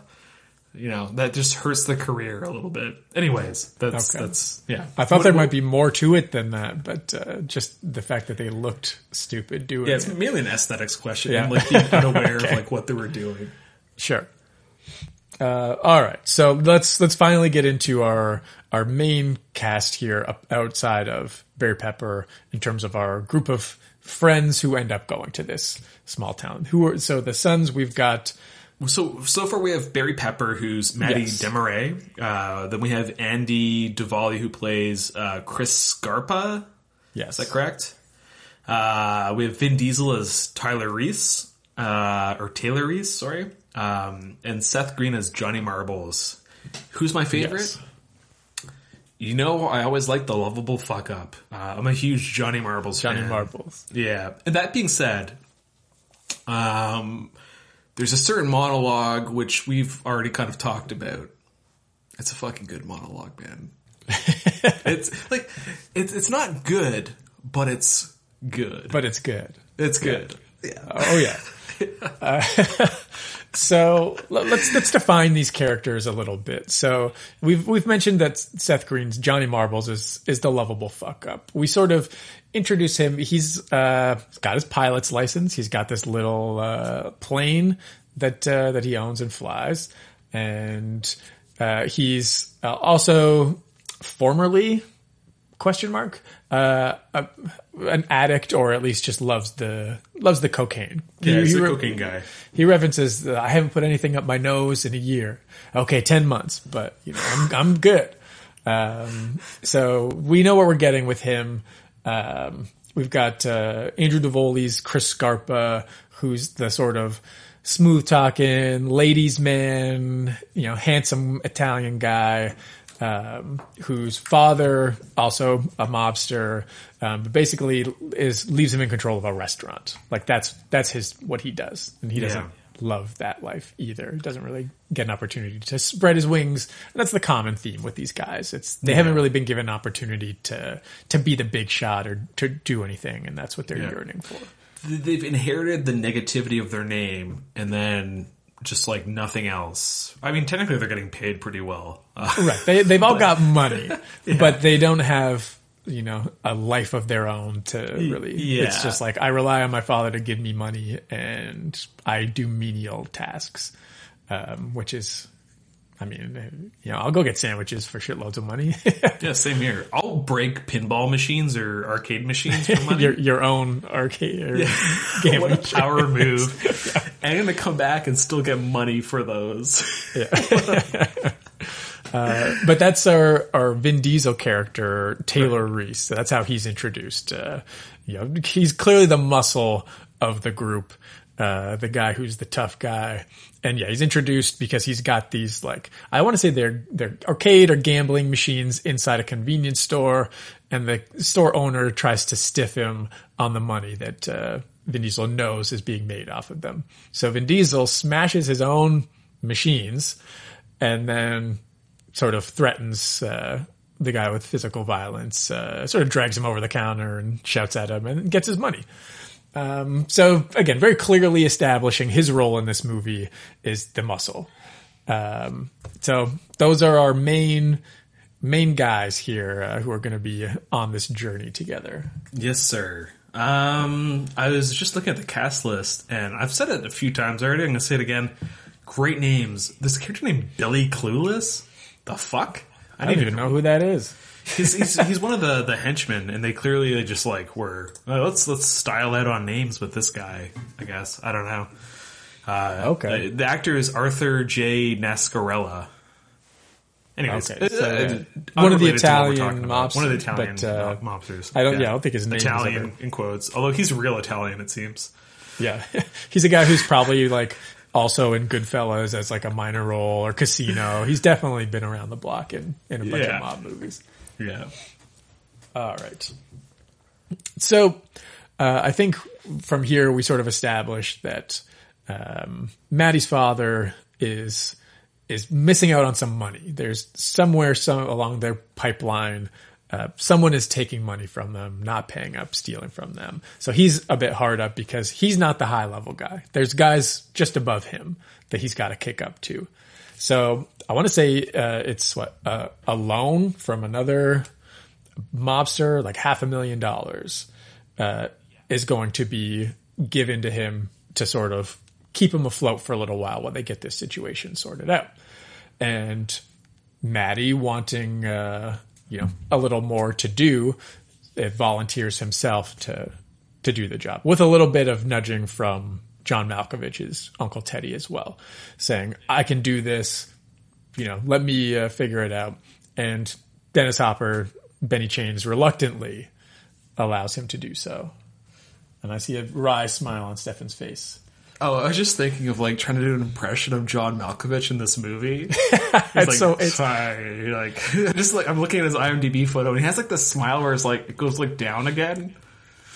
you know, that just hurts the career a little bit. Anyways, that's Okay. that's yeah. I thought What- there what- might be more to it than that, but uh, just the fact that they looked stupid doing Yeah, it's it. mainly an aesthetics question. Yeah. and like being unaware Okay. of like what they were doing. Sure. Uh, all right, so let's let's finally get into our our main cast here up outside of Barry Pepper in terms of our group of friends who end up going to this small town. Who are so the sons we've got So so far we have Barry Pepper, who's Matty Yes. Demaret. Uh, then we have Andy Davoli, who plays uh, Chris Scarpa. Yes, Is that correct? Uh, we have Vin Diesel as Tyler Reese, uh, or Taylor Reese, sorry. Um, and Seth Green as Johnny Marbles. Who's my favorite? Yes. You know, I always like the lovable fuck up. Uh, I'm a huge Johnny Marbles Johnny fan. Marbles. Yeah. And that being said, um, there's a certain monologue which we've already kind of talked about. It's a fucking good monologue, man. it's like it's it's not good, but it's good. but it's good. it's good. Yeah. Oh yeah. Uh, so let's let's define these characters a little bit. So we've we've mentioned that Seth Green's Johnny Marbles is is the lovable fuck up. We sort of introduce him. He's uh, got his pilot's license. He's got this little uh, plane that uh, that he owns and flies, and uh, he's uh, also formerly question mark uh, a, an addict or at least just loves the loves the cocaine. Yeah, he, he's he a re- cocaine guy. He references I haven't put anything up my nose in a year. Okay, ten months, but you know I'm I'm good. Um, so we know what we're getting with him. Um, we've got uh, Andrew Davoli's Chris Scarpa, who's the sort of smooth talking ladies man, you know, handsome Italian guy um, whose father also a mobster, um, but basically is leaves him in control of a restaurant. Like that's that's his what he does, and he doesn't love that life either. He doesn't really get an opportunity to spread his wings. And that's the common theme with these guys. It's they Yeah. haven't really been given an opportunity to to be the big shot or to do anything, and that's what they're Yeah. yearning for. They've inherited the negativity of their name, and then just like nothing else. I mean, technically, they're getting paid pretty well. Uh, Right. They they've all but- got money, Yeah. but they don't have you know a life of their own to really. yeah. It's just like I rely on my father to give me money, and I do menial tasks, um, which is. I mean, you know, I'll go get sandwiches for shitloads of money. yeah, same here. I'll break pinball machines or arcade machines for money. your your own arcade or Yeah. gambling what a power move. And I'm going to come back and still get money for those. Uh, but that's our, our Vin Diesel character, Taylor Reese. So That's how he's introduced. Uh, you know, he's clearly the muscle of the group, uh, the guy who's the tough guy. And yeah, he's introduced because he's got these like, I want to say they're, they're arcade or gambling machines inside a convenience store. And the store owner tries to stiff him on the money that, uh, Vin Diesel knows is being made off of them. So Vin Diesel smashes his own machines and then sort of threatens uh, the guy with physical violence, uh, sort of drags him over the counter and shouts at him and gets his money. Um, so again, very clearly establishing his role in this movie is the muscle. Um, so those are our main main guys here uh, who are going to be on this journey together. Yes, sir. Um, I was just looking at the cast list, and I've said it a few times already. I'm going to say it again. Great names. This character named Billy Clueless. The fuck? I don't even know who that is. He's, he's, he's one of the, the henchmen, and they clearly just like were "Oh, let's let's style out on names with this guy. I guess I don't know. Uh, Okay. The, the actor is Arthur J. Nascarella. Anyways, Okay, so, uh, uh, uh, one of the unrelated to what we're Italian about. One of the mobsters, Italian but, uh, mobsters. I don't- yeah, I don't think his name is Italian ever- in quotes. Although he's real Italian, it seems. Yeah. He's a guy who's probably like also in Goodfellas as like a minor role or Casino. He's definitely been around the block in, in a bunch Yeah. of mob movies. Yeah. All right. So, uh, I think from here we sort of established that um, Matty's father is is missing out on some money. There's somewhere some along their pipeline, uh, someone is taking money from them, not paying up, stealing from them. So he's a bit hard up because he's not the high level guy. There's guys just above him that he's got to kick up to. So I want to say uh, it's what uh, a loan from another mobster, like half a million dollars, uh, is going to be given to him to sort of keep him afloat for a little while while they get this situation sorted out. And Matty wanting, uh, you know, a little more to do, it volunteers himself to to do the job with a little bit of nudging from John Malkovich's Uncle Teddy as well, saying, "I can do this. You know, let me uh, figure it out." And Dennis Hopper, Benny Chains, reluctantly allows him to do so. And I see a wry smile on Stefan's face. Oh, I was just thinking of like trying to do an impression of John Malkovich in this movie. It's like, so- it's- hi, like just like I'm looking at his IMDb photo, and he has like this smile where it's like it goes like down again.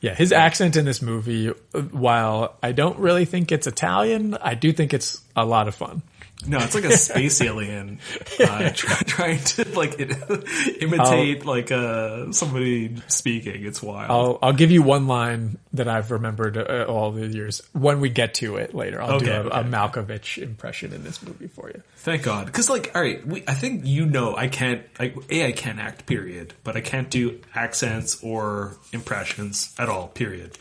Yeah, his accent in this movie, uh, while I don't really think it's Italian, I do think it's a lot of fun. No, it's like a space alien uh, try, trying to like it, imitate like uh, somebody speaking. It's wild. I'll I'll give you one line that I've remembered uh, all the years. When we get to it later, I'll do a, okay. a Malkovich impression in this movie for you. Thank God, because like, all right, we, I think you know I can't. Like, a I can't act, period, but I can't do accents or impressions at all, period.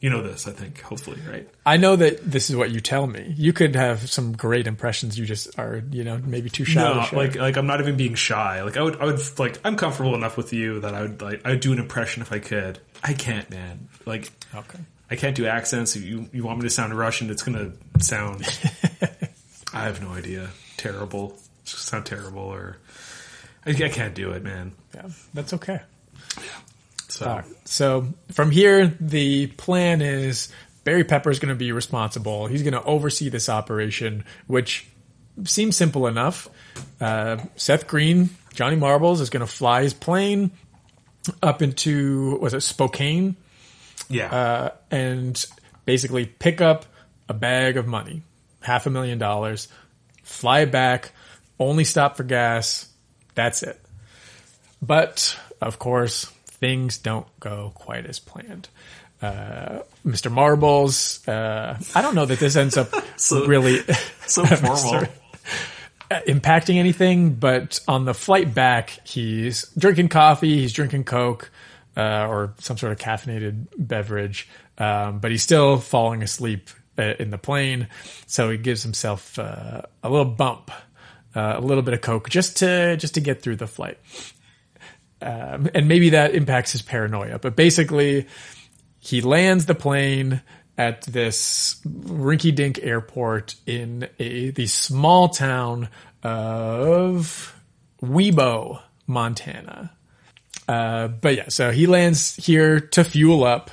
You know this, I think. Hopefully, right? I know that this is what you tell me. You could have some great impressions. You just are, you know, maybe too shy. No, to like like I'm not even being shy. Like I would I would like I'm comfortable enough with you that I would like I would do an impression if I could. I can't, man. Like okay. I can't do accents. If you you want me to sound Russian, it's gonna sound. I have no idea. Terrible. It's gonna sound terrible, or I, I can't do it, man. Yeah, that's okay. So right. So from here, the plan is Barry Pepper is going to be responsible. He's going to oversee this operation, which seems simple enough. Uh, Seth Green, Johnny Marbles, is going to fly his plane up into was it Spokane, yeah, uh, and basically pick up a bag of money, half a million dollars, fly back, only stop for gas. That's it. But of course, things don't go quite as planned. Uh, Mr. Marbles, uh, I don't know that this ends up So- really so formal. Uh, impacting anything, but on the flight back, he's drinking coffee, he's drinking Coke, uh, or some sort of caffeinated beverage, um, but he's still falling asleep uh, in the plane. So he gives himself uh, a little bump, uh, a little bit of Coke, just to just to get through the flight. Um, and maybe that impacts his paranoia, but basically, he lands the plane at this rinky-dink airport in a the small town of Wibaux, Montana. Uh, but yeah, so he lands here to fuel up.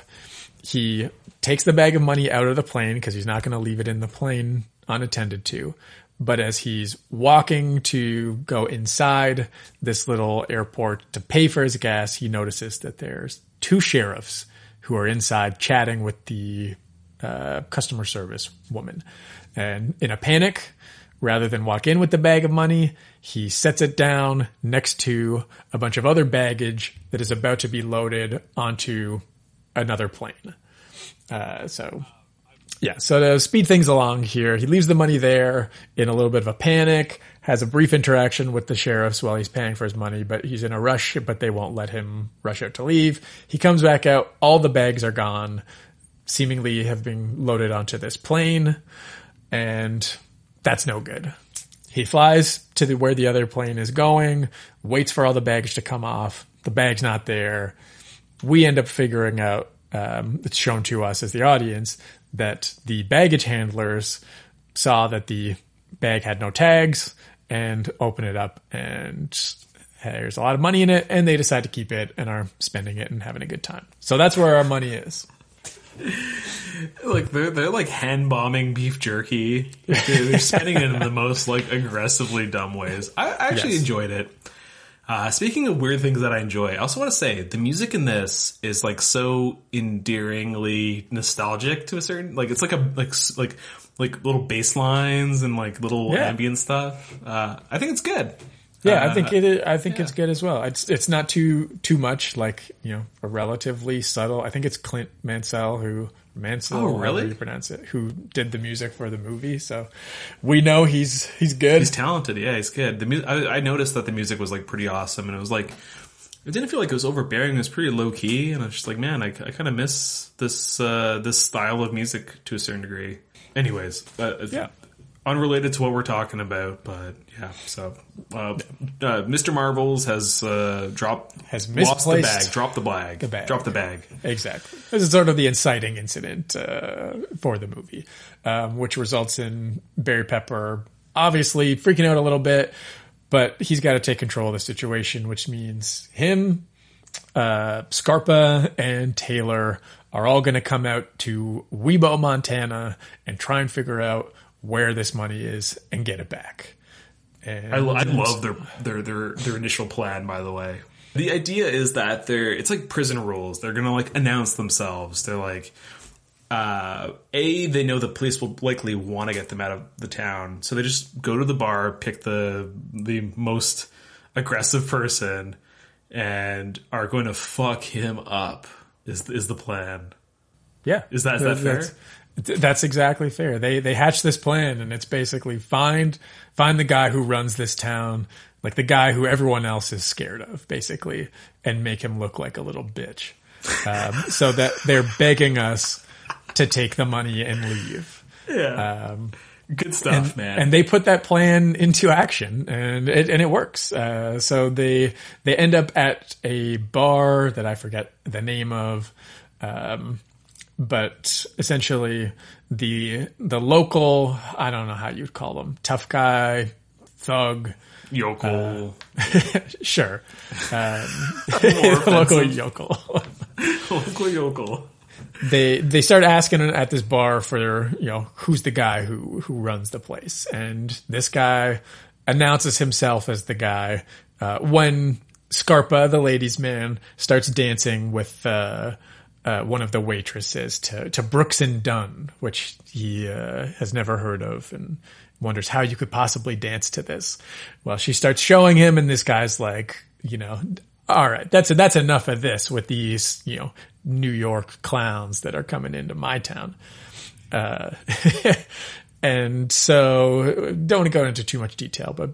He takes the bag of money out of the plane because he's not going to leave it in the plane unattended to. But as he's walking to go inside this little airport to pay for his gas, he notices that there's two sheriffs who are inside chatting with the uh, customer service woman. And in a panic, rather than walk in with the bag of money, he sets it down next to a bunch of other baggage that is about to be loaded onto another plane. Uh, so, yeah, so to speed things along here, he leaves the money there in a little bit of a panic, has a brief interaction with the sheriffs while he's paying for his money, but he's in a rush, but they won't let him rush out to leave. He comes back out, all the bags are gone, seemingly have been loaded onto this plane, and that's no good. He flies to the, where the other plane is going, waits for all the baggage to come off. The bag's not there. We end up figuring out, um, it's shown to us as the audience, that the baggage handlers saw that the bag had no tags and open it up and there's a lot of money in it and they decide to keep it and are spending it and having a good time. So that's where our money is. like they're they're like hand bombing beef jerky. They're, they're spending it in the most like aggressively dumb ways. I, I actually Yes. enjoyed it. Uh, speaking of weird things that I enjoy, I also want to say the music in this is like so endearingly nostalgic to a certain like it's like a like like like little bass lines and like little Yeah. ambient stuff. Uh, I think it's good. Yeah, I Uh, think it. is- I think it's good as well. It's it's not too too much like you know a relatively subtle. I think it's Clint Mansell who Mansell. Oh, really? You pronounce it? Who did the music for the movie? So we know he's he's good. He's talented. Yeah, he's good. The mu- I, I noticed that the music was like pretty awesome, and it was like it didn't feel like it was overbearing. It was pretty low key, and I was just like, man, I, I kind of miss this uh, this style of music to a certain degree. Anyways, uh, Yeah. Unrelated to what we're talking about, but yeah. So, uh, uh, Mr. Marbles has uh, dropped Has lost the bag, dropped the bag, the bag. dropped the bag. Exactly. This is sort of the inciting incident uh, for the movie, um, which results in Barry Pepper obviously freaking out a little bit, but he's got to take control of the situation, which means him, uh, Scarpa, and Taylor are all going to come out to Wibaux, Montana, and try and figure out where this money is and get it back. And I, I love their, their their their initial plan. By the way, the idea is that they're it's like prison rules. They're gonna like announce themselves. They're like, uh, a they know the police will likely want to get them out of the town, so they just go to the bar, pick the the most aggressive person, and are going to fuck him up. Is is the plan? Yeah, is that is that fair? That's, exactly fair. They they hatch this plan, and it's basically find find the guy who runs this town, like the guy who everyone else is scared of, basically, and make him look like a little bitch, um, so that they're begging us to take the money and leave. Yeah. Um, Good stuff, and, man. And they put that plan into action, and it and it works. Uh, so they they end up at a bar that I forget the name of, um, but essentially the the local I don't know how you'd call them tough guy thug yokel uh, sure um, local yokel local yokel. they they start asking at this bar for you know who's the guy who who runs the place, and this guy announces himself as the guy uh, when Scarpa, the ladies' man, starts dancing with. Uh, uh, one of the waitresses to, to Brooks and Dunn, which he uh, has never heard of and wonders how you could possibly dance to this. Well, she starts showing him, and this guy's like, you know, all right, that's that's enough of this with these, you know, New York clowns that are coming into my town. Uh, and so don't want to go into too much detail, but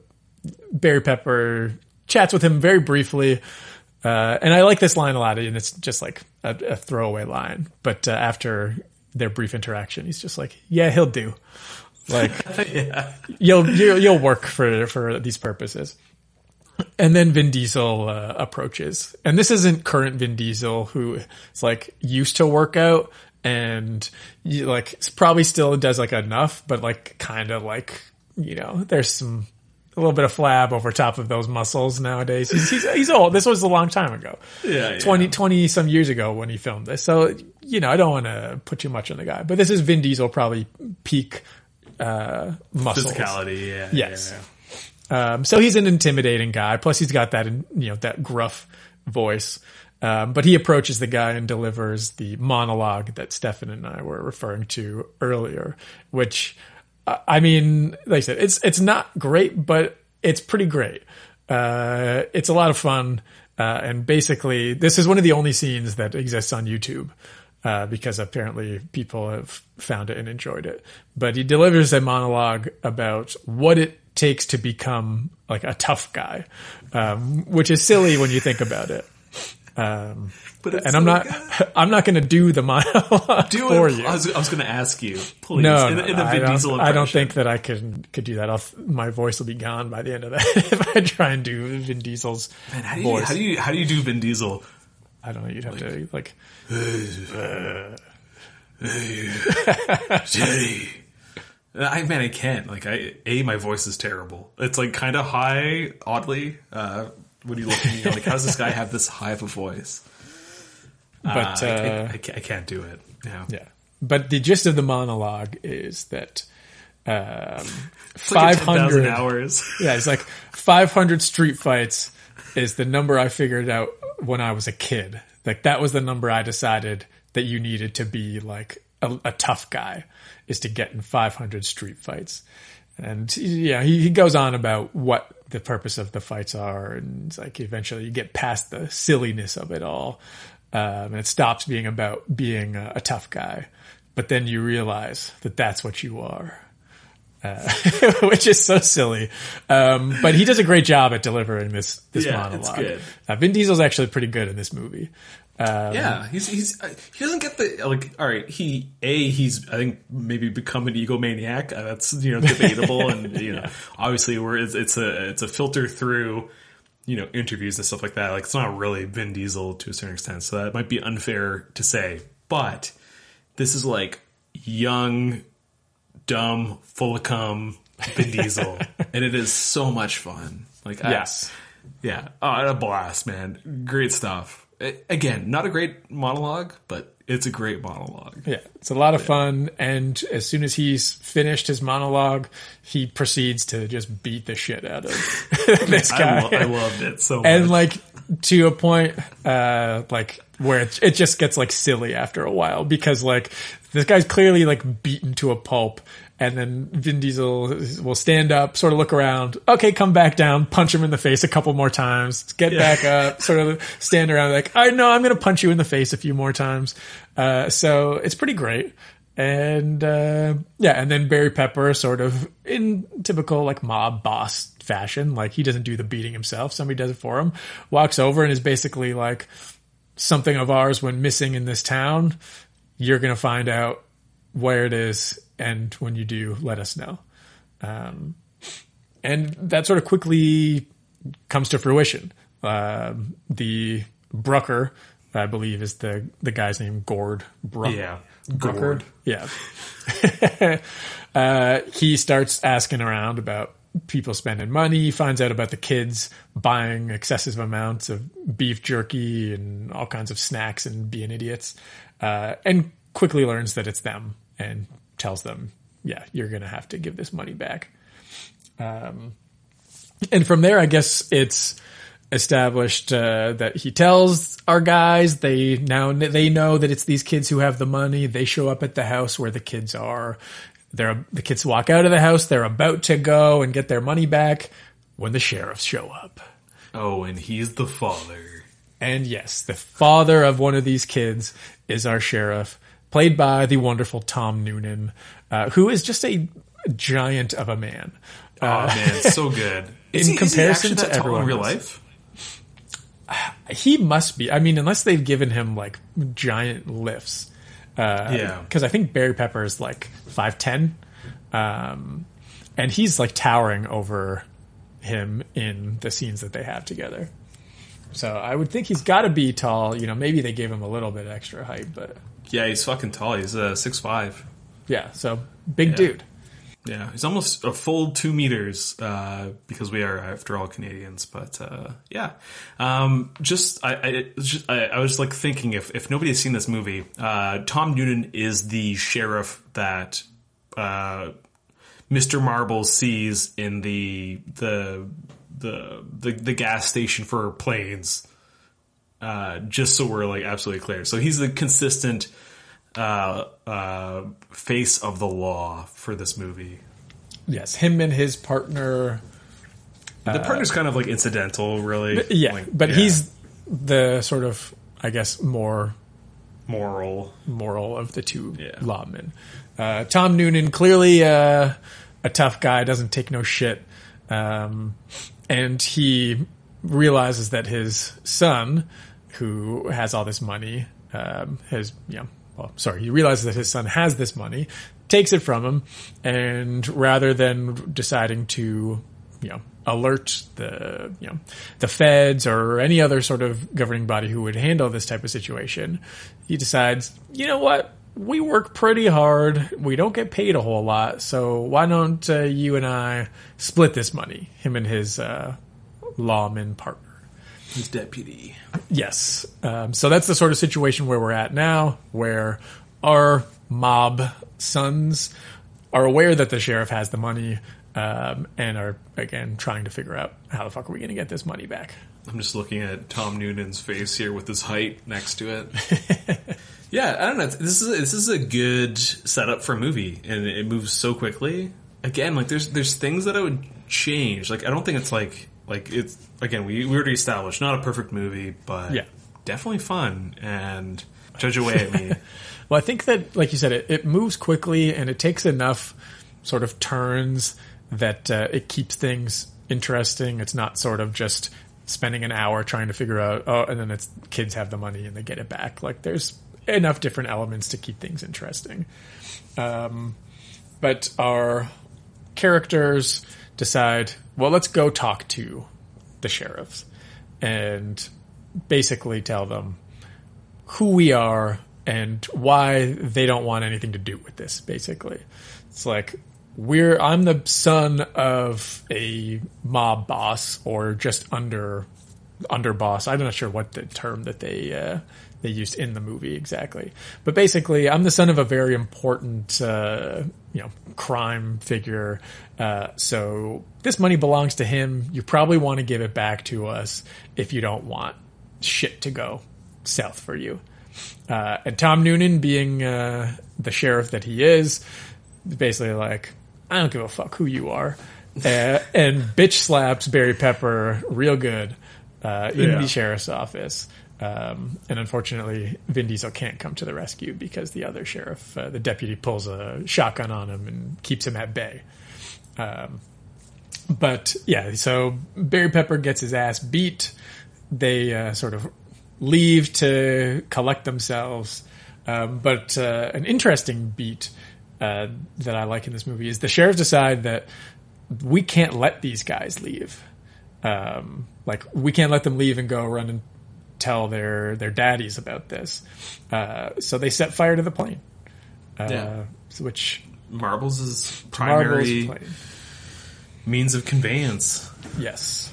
Barry Pepper chats with him very briefly. Uh, and I like this line a lot, and it's just like a, a throwaway line. But uh, after their brief interaction, he's just like, "Yeah, he'll do. Like, yeah. you'll, you'll you'll work for for these purposes." And then Vin Diesel uh, approaches, and this isn't current Vin Diesel who is like used to work out and you, like probably still does like enough, but like kind of like you know, there's some a little bit of flab over top of those muscles nowadays. He's, he's, he's old. This was a long time ago. Yeah, yeah. 20, 20 some years ago when he filmed this. So, you know, I don't want to put too much on the guy, but this is Vin Diesel probably peak, uh, muscles. Physicality, yeah. Yes. yeah, Um, so he's an intimidating guy. Plus he's got that, you know, that gruff voice. Um, but he approaches the guy and delivers the monologue that Stefan and I were referring to earlier, which, I mean, like I said, it's, it's not great, but it's pretty great. Uh, it's a lot of fun. Uh, and basically this is one of the only scenes that exists on YouTube. Uh, because apparently people have found it and enjoyed it. But he delivers a monologue about what it takes to become like a tough guy, um, which is silly when you think about it. Um, But and I'm so not, I'm not going to do the monologue Do for it. you. I was, was going to ask you, please. No, in, no, in the I, don't, I don't think that I can could do that. I'll, my voice will be gone by the end of that if I try and do Vin Diesel's Man, how do you voice. how do you how do you do Vin Diesel? I don't know. You'd have to like. Jenny. I man, I can't. Like, I a my voice is terrible. It's like kind of high, oddly. Uh, when you look at me, you're like, how does this guy have this high of a voice? But, Uh, I, I, uh, I can't, I can't do it. Yeah, Yeah. But the gist of the monologue is that um, 500 10,000 hours. yeah, it's like 500 street fights is the number I figured out when I was a kid. Like that was the number I decided that you needed to be like a, a tough guy is to get in 500 street fights. And yeah, he, he goes on about what the purpose of the fights are. And it's like eventually you get past the silliness of it all. Um, and it stops being about being a, a tough guy. But then you realize that that's what you are. Uh, which is so silly. Um, but he does a great job at delivering this, this Yeah, monologue. it's good. Uh, Vin Diesel's actually pretty good in this movie. Um, yeah, he's he's uh, he doesn't get the like. All right, he a he's I think maybe become an egomaniac. Uh, that's you know debatable, and you know obviously where it's, it's a it's a filter through you know interviews and stuff like that. Like it's not really Vin Diesel to a certain extent, so that might be unfair to say. But this is like young, dumb, full of cum Vin Diesel, and it is so much fun. Like I- Yes. yeah, oh, a blast, man! Great stuff. Again, not a great monologue, but It's a great monologue. Yeah, it's a lot of fun. And as soon as he's finished his monologue, he proceeds to just beat the shit out of this I guy. lo- I loved it so And much. like to a point, uh, like where it, it just gets like silly after a while because like this guy's clearly like beaten to a pulp. And then Vin Diesel will stand up, sort of look around. Okay, come back down, punch him in the face a couple more times, get Yeah. back up, sort of stand around like, I know I'm going to punch you in the face a few more times. Uh, so it's pretty great. And, uh, yeah, and then Barry Pepper sort of in typical like mob boss fashion, like he doesn't do the beating himself. Somebody does it for him, walks over and is basically like, something of ours went missing in this town. You're going to find out where it is. And when you do, let us know. Um, and that sort of quickly comes to fruition. Um, the Brucker, I believe, is the the guy's name. Gord Brucker. Yeah, Brucker. Gord. Yeah. uh, he starts asking around about people spending money. He finds out about the kids buying excessive amounts of beef jerky and all kinds of snacks and being idiots. Uh, and quickly learns that it's them and tells them, yeah, you're going to have to give this money back. Um, and from there, I guess it's established uh, that he tells our guys they now they know that it's these kids who have the money. They show up at the house where the kids are. They're the kids walk out of the house. They're about to go and get their money back when the sheriffs show up. Oh, and he's the father. And yes, the father of one of these kids is our sheriff, played by the wonderful Tom Noonan, uh, who is just a giant of a man. Oh Uh, man, so good. in he- is he comparison to everyone in real life. He must be. I mean, unless they've given him like giant lifts. Uh, Yeah. Because I think Barry Pepper is like five ten, um, and he's like towering over him in the scenes that they have together. So I would think he's got to be tall. You know, maybe they gave him a little bit extra height, but Yeah, he's fucking tall. He's uh, six five. yeah. So big Yeah. dude. Yeah, he's almost a full two meters uh, because we are, after all, Canadians. But uh, yeah, um, just I, I, just I, I was like thinking if if nobody has seen this movie, uh, Tom Noonan is the sheriff that uh, Mr. Marble sees in the the the the, the gas station for planes. Uh, just so we're like absolutely clear, so he's the consistent uh, uh, face of the law for this movie. Yes, him and his partner. The uh, partner's kind of like incidental, really. But- yeah, Like, but yeah. he's the sort of, I guess, more moral, moral of the two lawmen. Uh, Tom Noonan clearly uh, a tough guy, doesn't take no shit, um, and he realizes that his son, who has all this money, um, has know, well, sorry, he realizes that his son has this money, takes it from him, and rather than deciding to, you know, alert the you know the feds or any other sort of governing body who would handle this type of situation, he decides, you know what, we work pretty hard, we don't get paid a whole lot, so why don't uh, you and I split this money? Him and his uh, lawman partner. His deputy. Yes. Um, so that's the sort of situation where we're at now, where our mob sons are aware that the sheriff has the money um, and are, again, trying to figure out how the fuck are we going to get this money back. I'm just looking at Tom Noonan's face here with his height next to it. yeah, I don't know. This is this is a good setup for a movie, and it moves so quickly. Again, like there's there's things that I would change. Like I don't think it's like like it's again we, we already established not a perfect movie, but Yeah. definitely fun and judge away at me. Well, I think that, like you said, it, it moves quickly and it takes enough sort of turns that uh, it keeps things interesting. It's not sort of just spending an hour trying to figure out, oh, and then it's kids have the money and they get it back. Like there's enough different elements to keep things interesting. Um, but our characters decide, well, let's go talk to the sheriffs and basically tell them who we are and why they don't want anything to do with this basically it's like we're i'm the son of a mob boss or just under underboss. I'm not sure what the term that they uh, they used in the movie exactly, but basically, I'm the son of a very important uh, you know crime figure. Uh, so this money belongs to him. You probably want to give it back to us if you don't want shit to go south for you. Uh, and Tom Noonan, being uh, the sheriff that he is, basically like, I don't give a fuck who you are, uh, and bitch slaps Barry Pepper real good uh, in Yeah. the sheriff's office. Um, and unfortunately, Vin Diesel can't come to the rescue because the other sheriff, uh, the deputy, pulls a shotgun on him and keeps him at bay. Um, but yeah, so Barry Pepper gets his ass beat. They uh, sort of leave to collect themselves. Um, but uh, an interesting beat uh, that I like in this movie is the sheriffs decide that we can't let these guys leave. Um, like we can't let them leave and go run and tell their their daddies about this. Uh, so they set fire to the plane. Uh, Yeah. Which Marbles is primary plane. means of conveyance. Yes.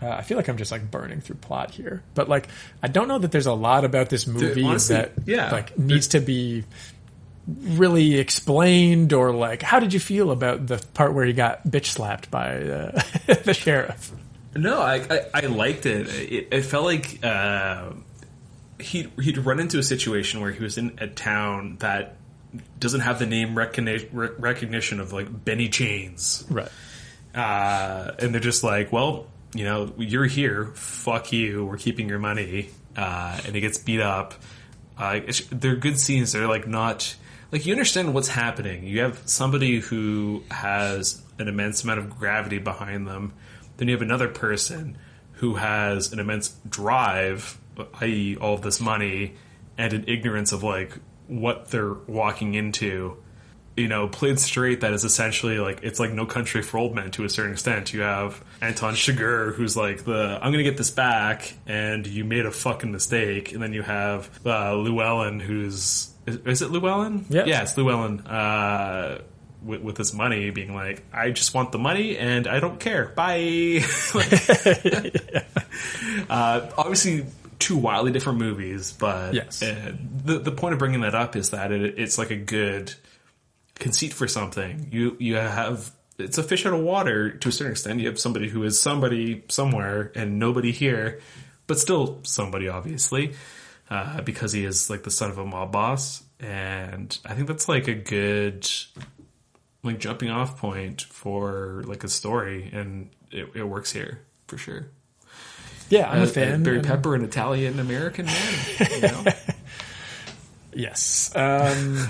Uh, I feel like I'm just like burning through plot here, but like I don't know that there's a lot about this movie honestly, that yeah. like needs to be really explained or like how did you feel about the part where he got bitch slapped by uh, the sheriff? No, I I, I liked it. it. It felt like uh, he he'd run into a situation where he was in a town that doesn't have the name recogni- re- recognition of like Benny Chains, right? Uh, and they're just like, well, you know, you're here. Fuck you. We're keeping your money. Uh, and he gets beat up. Uh, it's, they're good scenes. They're like not like you understand what's happening. You have somebody who has an immense amount of gravity behind them. Then you have another person who has an immense drive, i.e., all of this money, and an ignorance of like what they're walking into you know, played straight, that is essentially like it's like No Country for Old Men to a certain extent. You have Anton Chigurh, who's like the I'm gonna get this back, and you made a fucking mistake, and then you have uh, Llewellyn, who's is, is it Llewellyn? Yeah. yeah, it's Llewellyn. Uh, with, with his money, being like, I just want the money and I don't care. Bye. Like- uh, obviously, two wildly different movies, but Yes. uh, the the point of bringing that up is that it, it's like a good conceit for something. You you have it's a fish out of water to a certain extent. You have somebody who is somebody somewhere and nobody here, but still somebody obviously, uh, because he is like the son of a mob boss. And I think that's like a good like jumping off point for like a story, and it, it works here for sure. Yeah, I'm Uh, a fan. Barry Pepper, an Italian American man. You know? Yes. Um,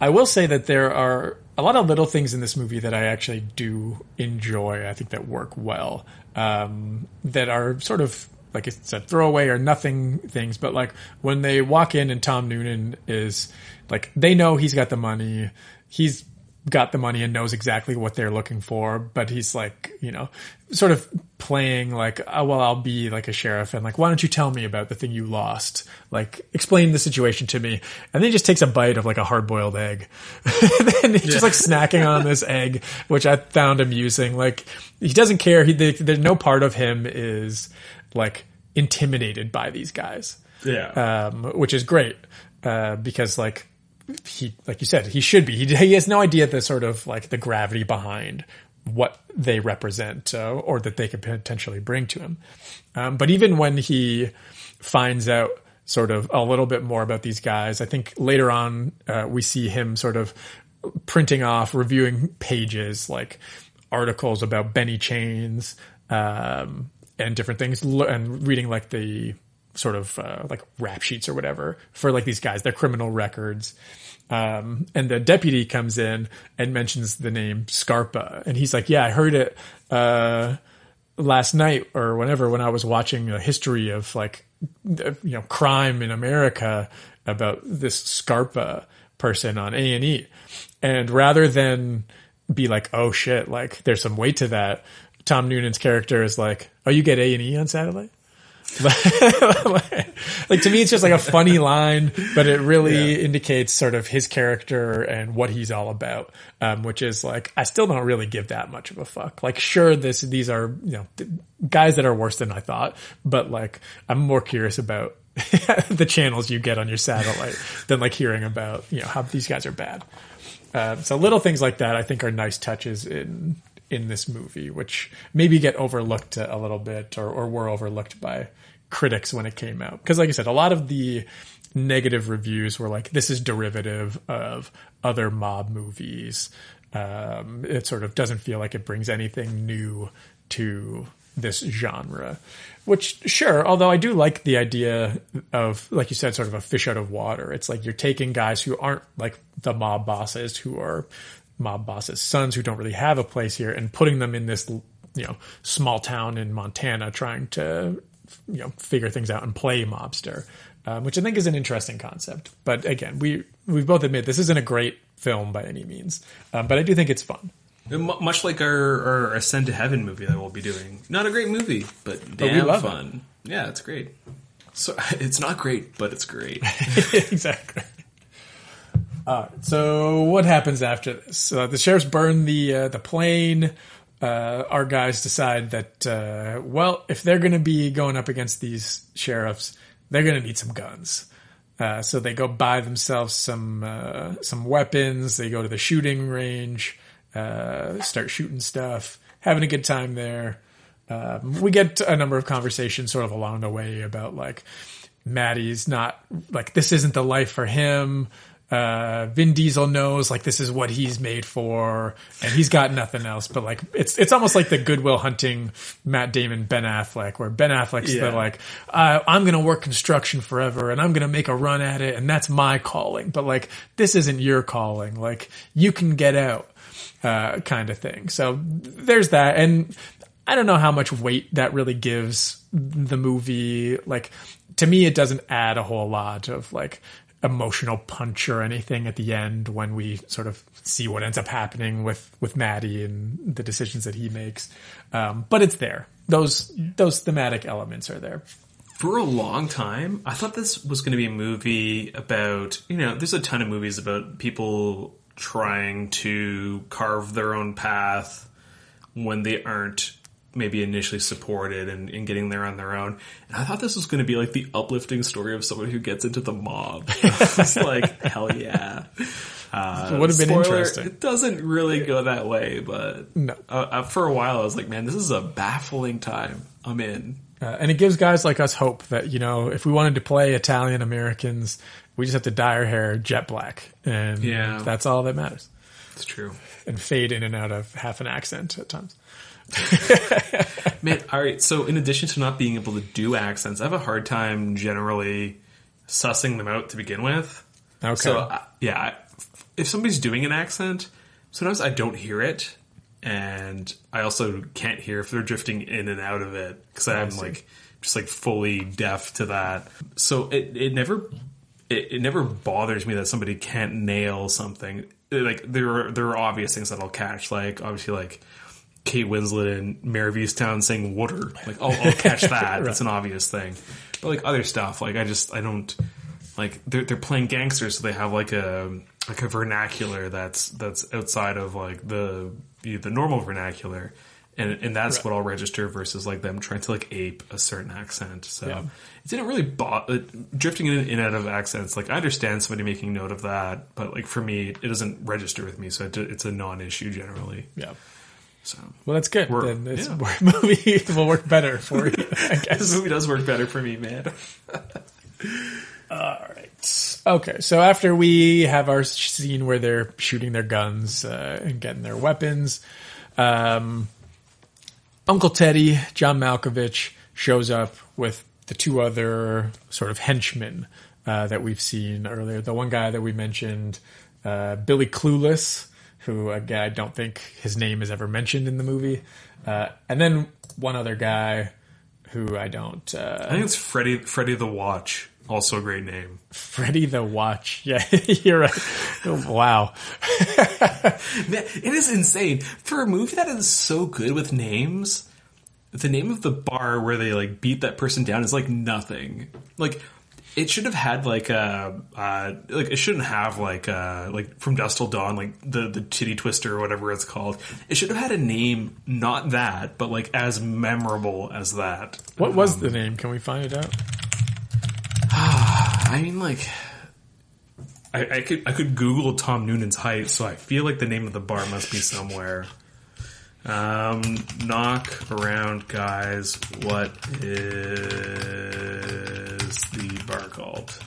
I will say that there are a lot of little things in this movie that I actually do enjoy. I think that work well. Um, that are sort of like it's a throwaway or nothing things, but like when they walk in and Tom Noonan is like they know he's got the money. He's got the money and knows exactly what they're looking for, but he's like, you know, sort of playing like, oh, well, I'll be like a sheriff and like, why don't you tell me about the thing you lost? Like, explain the situation to me. And then he just takes a bite of like a hard boiled egg. and then he's just like snacking on this egg, which I found amusing. Like, he doesn't care. He, there's no part of him is like intimidated by these guys. Yeah. Um, which is great. Uh, because like, he, like you said, he should be. He, he has no idea the sort of like the gravity behind what they represent uh, or that they could potentially bring to him. Um, but even when he finds out sort of a little bit more about these guys, I think later on uh, we see him sort of printing off, reviewing pages like articles about Benny Chains um, and different things, and reading like the sort of uh, like rap sheets or whatever for like these guys, their criminal records. Um, and the deputy comes in and mentions the name Scarpa, and he's like, "Yeah, I heard it uh, last night or whenever when I was watching a history of like you know crime in America about this Scarpa person on A and E." And rather than be like, "Oh shit," like there's some weight to that, Tom Noonan's character is like, "Oh, you get A and E on Saturday." like to me, it's just like a funny line, but it really yeah. indicates sort of his character and what he's all about. Um, which is like, I still don't really give that much of a fuck. Like, sure, this these are you know guys that are worse than I thought, but like, I'm more curious about the channels you get on your satellite than like hearing about you know how these guys are bad. Uh, so little things like that, I think, are nice touches in in this movie, which maybe get overlooked a little bit or, or were overlooked by critics when it came out. Because, like I said, a lot of the negative reviews were like, this is derivative of other mob movies. Um, it sort of doesn't feel like it brings anything new to this genre. Which, sure, although I do like the idea of, like you said, sort of a fish out of water. It's like you're taking guys who aren't like the mob bosses who are mob bosses' sons who don't really have a place here and putting them in this, you know, small town in Montana trying to, you know, figure things out and play mobster, um, which I think is an interesting concept. But again, we we both admit this isn't a great film by any means, um, but I do think it's fun. Much like our, our Ascend to Heaven movie that we'll be doing. Not a great movie, but damn but fun. It. Yeah, it's great. So it's not great, but it's great. exactly. Uh, so what happens after this? Uh, the sheriffs burn the uh, the plane. Uh, our guys decide that uh, well, if they're going to be going up against these sheriffs, they're going to need some guns. Uh, so they go buy themselves some some weapons. They go to the shooting range, start shooting stuff, having a good time there. Um, we get a number of conversations sort of along the way about like Matty's not like this isn't the life for him uh, Vin Diesel knows like this is what he's made for, and he's got nothing else. But like it's it's almost like the Good Will Hunting Matt Damon Ben Affleck, where Ben Affleck's yeah. the like uh, I'm gonna work construction forever, and I'm gonna make a run at it, and that's my calling. But like this isn't your calling. Like you can get out, uh, kind of thing. So there's that, and I don't know how much weight that really gives the movie. Like to me, it doesn't add a whole lot of like emotional punch or anything at the end when we sort of see what ends up happening with with Matty and the decisions that he makes. Um, but it's there. Those those thematic elements are there. For a long time, I thought this was going to be a movie about you know. There's a ton of movies about people trying to carve their own path when they aren't maybe initially supported and, and, getting there on their own. And I thought this was going to be like the uplifting story of someone who gets into the mob. It's like, hell yeah. Uh, it would have been spoiler, interesting. It doesn't really go that way, but no. Uh, uh, for a while I was like, man, this is a baffling time. I'm in. Uh, and it gives guys like us hope that, you know, if we wanted to play Italian Americans, we just have to dye our hair jet black. And yeah. that's all that matters. It's true. And fade in and out of half an accent at times. Man, all right. So, in addition to not being able to do accents, I have a hard time generally sussing them out to begin with. Okay. So, uh, yeah, if somebody's doing an accent, sometimes I don't hear it, and I also can't hear if they're drifting in and out of it because I'm like just like fully deaf to that. So it it never it, it never bothers me that somebody can't nail something. Like there are there are obvious things that I'll catch, like obviously like Kate Winslet in Mare of Easttown saying water. Like, I'll, I'll catch that. right. That's an obvious thing. But like other stuff, like I just I don't like they're they're playing gangsters, so they have like a like a vernacular that's that's outside of like the the normal vernacular. And, and that's right. what I'll register versus like them trying to like ape a certain accent. So yeah. it didn't really bother uh, drifting in and out of accents. Like I understand somebody making note of that, but like for me, it doesn't register with me. So it, it's a non-issue generally. Yeah. So well, that's good. Then this yeah. movie will work better for you. I guess this movie does work better for me, man. All right. Okay, so after we have our scene where they're shooting their guns uh, and getting their weapons, um, Uncle Teddy, John Malkovich, shows up with the two other sort of henchmen uh, that we've seen earlier. The one guy that we mentioned, uh, Billy Clueless, who again I don't think his name is ever mentioned in the movie, uh, and then one other guy who I don't. Uh, I think it's Freddie Freddie the Watch. Also a great name. Freddie the Watch. Yeah, you're right. Oh, wow. it is insane. For a movie that is so good with names, the name of the bar where they like beat that person down is like nothing. Like it should have had like a uh, like it shouldn't have like uh like from Dusk Till Dawn like the the titty twister or whatever it's called. It should have had a name not that, but like as memorable as that. What was the name? Can we find it out? I mean, like, I, I could I could Google Tom Noonan's height, so I feel like the name of the bar must be somewhere. Um, knock around, guys. What is bar called?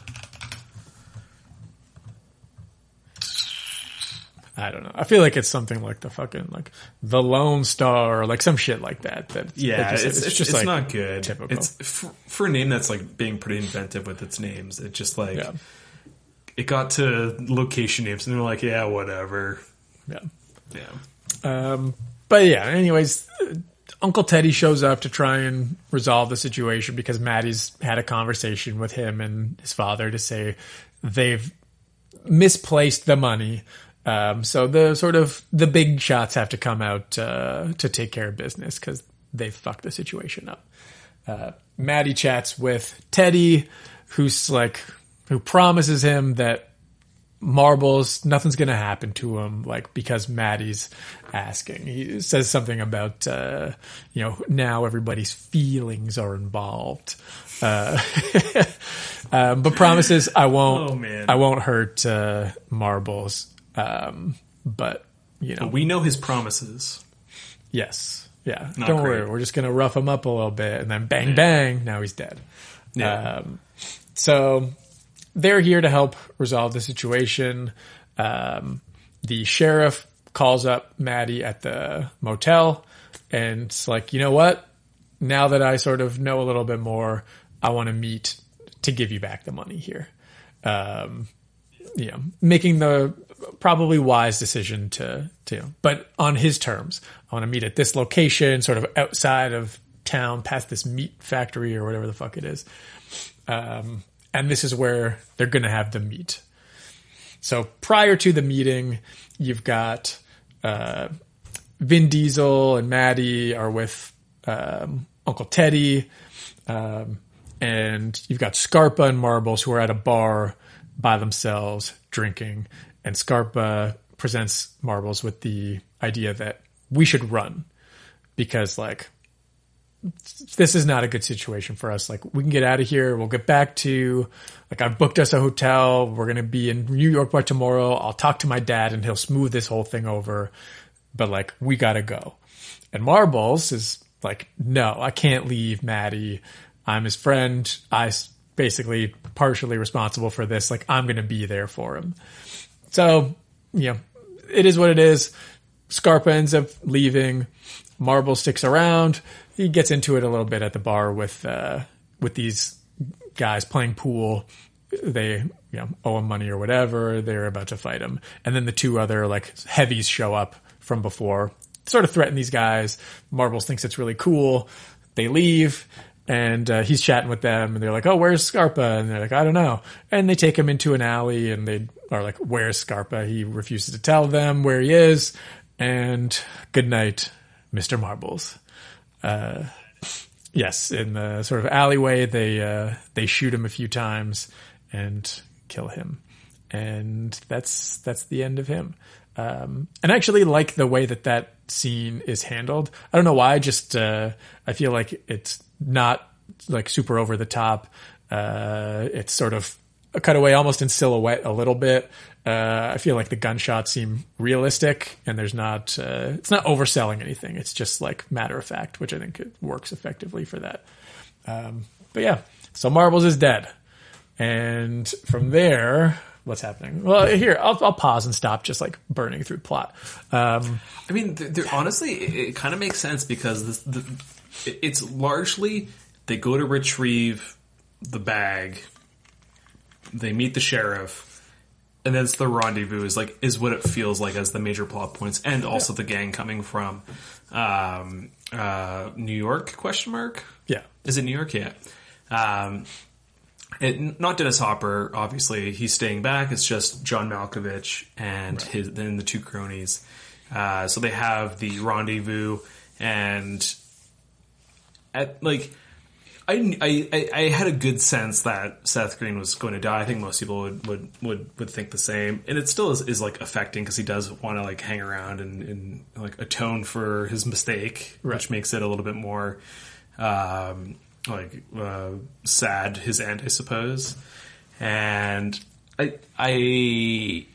I don't know. I feel like it's something like the fucking like the Lone Star or like some shit like that. That Yeah, that just- it's, it's, just it's like not good. Typical. It's for, for a name that's like being pretty inventive with its names. It just like Yeah. it got to location names, and they're like, yeah, whatever. Yeah. Yeah. Um, but yeah, anyways, Uncle Teddy shows up to try and resolve the situation because Matty's had a conversation with him and his father to say they've misplaced the money. Um, so the sort of the big shots have to come out uh, to take care of business because they fucked the situation up. Uh, Matty chats with Teddy, who's like, who promises him that marbles, nothing's going to happen to him, like, because Matty's asking. He says something about, uh, you know, now everybody's feelings are involved. Uh, um, but promises I won't, Oh, man. I won't hurt, uh, marbles. Um, but, you know, But we know his promises. Yes. Yeah. Not Don't great. worry. We're just going to rough him up a little bit and then bang, bang. Now he's dead. Yeah. Um, so they're here to help resolve the situation. Um, the sheriff calls up Matty at the motel and it's like, you know what? Now that I sort of know a little bit more, I want to meet to give you back the money here. Um, you know, making the probably wise decision to, to, but on his terms. I want to meet at this location, sort of outside of town, past this meat factory or whatever the fuck it is. Um, and this is where they're going to have the meet. So prior to the meeting, you've got uh, Vin Diesel and Matty are with um, Uncle Teddy, um, and you've got Scarpa and Marbles who are at a bar by themselves drinking, and Scarpa presents Marbles with the idea that we should run because like this is not a good situation for us. Like we can get out of here. We'll get back to like I've booked us a hotel. We're going to be in New York by tomorrow. I'll talk to my dad and he'll smooth this whole thing over. But like we got to go. And Marbles is like, no, I can't leave Matty. I'm his friend. I basically partially responsible for this. Like I'm going to be there for him. So, you know, it is what it is. Scarpa ends up leaving. Marble sticks around. He gets into it a little bit at the bar with uh, with these guys playing pool. They you know owe him money or whatever. They're about to fight him, and then the two other like heavies show up from before, sort of threaten these guys. Marbles thinks it's really cool. They leave. And uh, he's chatting with them, and they're like, "Oh, where's Scarpa?" And they're like, "I don't know." And they take him into an alley, and they are like, "Where's Scarpa?" He refuses to tell them where he is. And good night, Mister Marbles. Uh, yes, in the sort of alleyway, they uh, they shoot him a few times and kill him, and that's that's the end of him. Um, and I actually like the way that that scene is handled. I don't know why. I just uh, I feel like it's not like super over the top. Uh, it's sort of a cutaway, almost in silhouette, a little bit. Uh, I feel like the gunshots seem realistic, and there's not uh, it's not overselling anything. It's just like matter of fact, which I think it works effectively for that. Um, but yeah, so Marbles is dead, and from there, what's happening? Well, here I'll, I'll pause and stop, just like burning through plot. Um, I mean, honestly, it, it kind of makes sense because this, the, it's largely they go to retrieve the bag, they meet the sheriff, and then it's the rendezvous is like is what it feels like as the major plot points, and also the gang coming from um, uh, New York? Question mark. Yeah. Is it New York? Yeah. Um, it, not Dennis Hopper, obviously. He's staying back. It's just John Malkovich and his then the two cronies. Uh, so they have the rendezvous, and at like I, I I had a good sense that Seth Green was going to die. I think most people would would would, would think the same, and it still is, is like affecting because he does want to like hang around and, and like atone for his mistake, Right. which makes it a little bit more um, like uh, sad his end, I suppose. And I I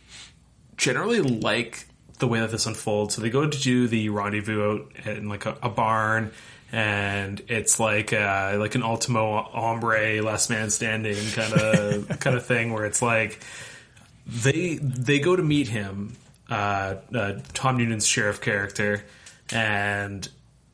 generally like the way that this unfolds. So they go to do the rendezvous out in like a, a barn, and it's like uh, like an ultimo hombre, last man standing kind of kind of thing, where it's like they they go to meet him, uh, uh, Tom Noonan's sheriff character, and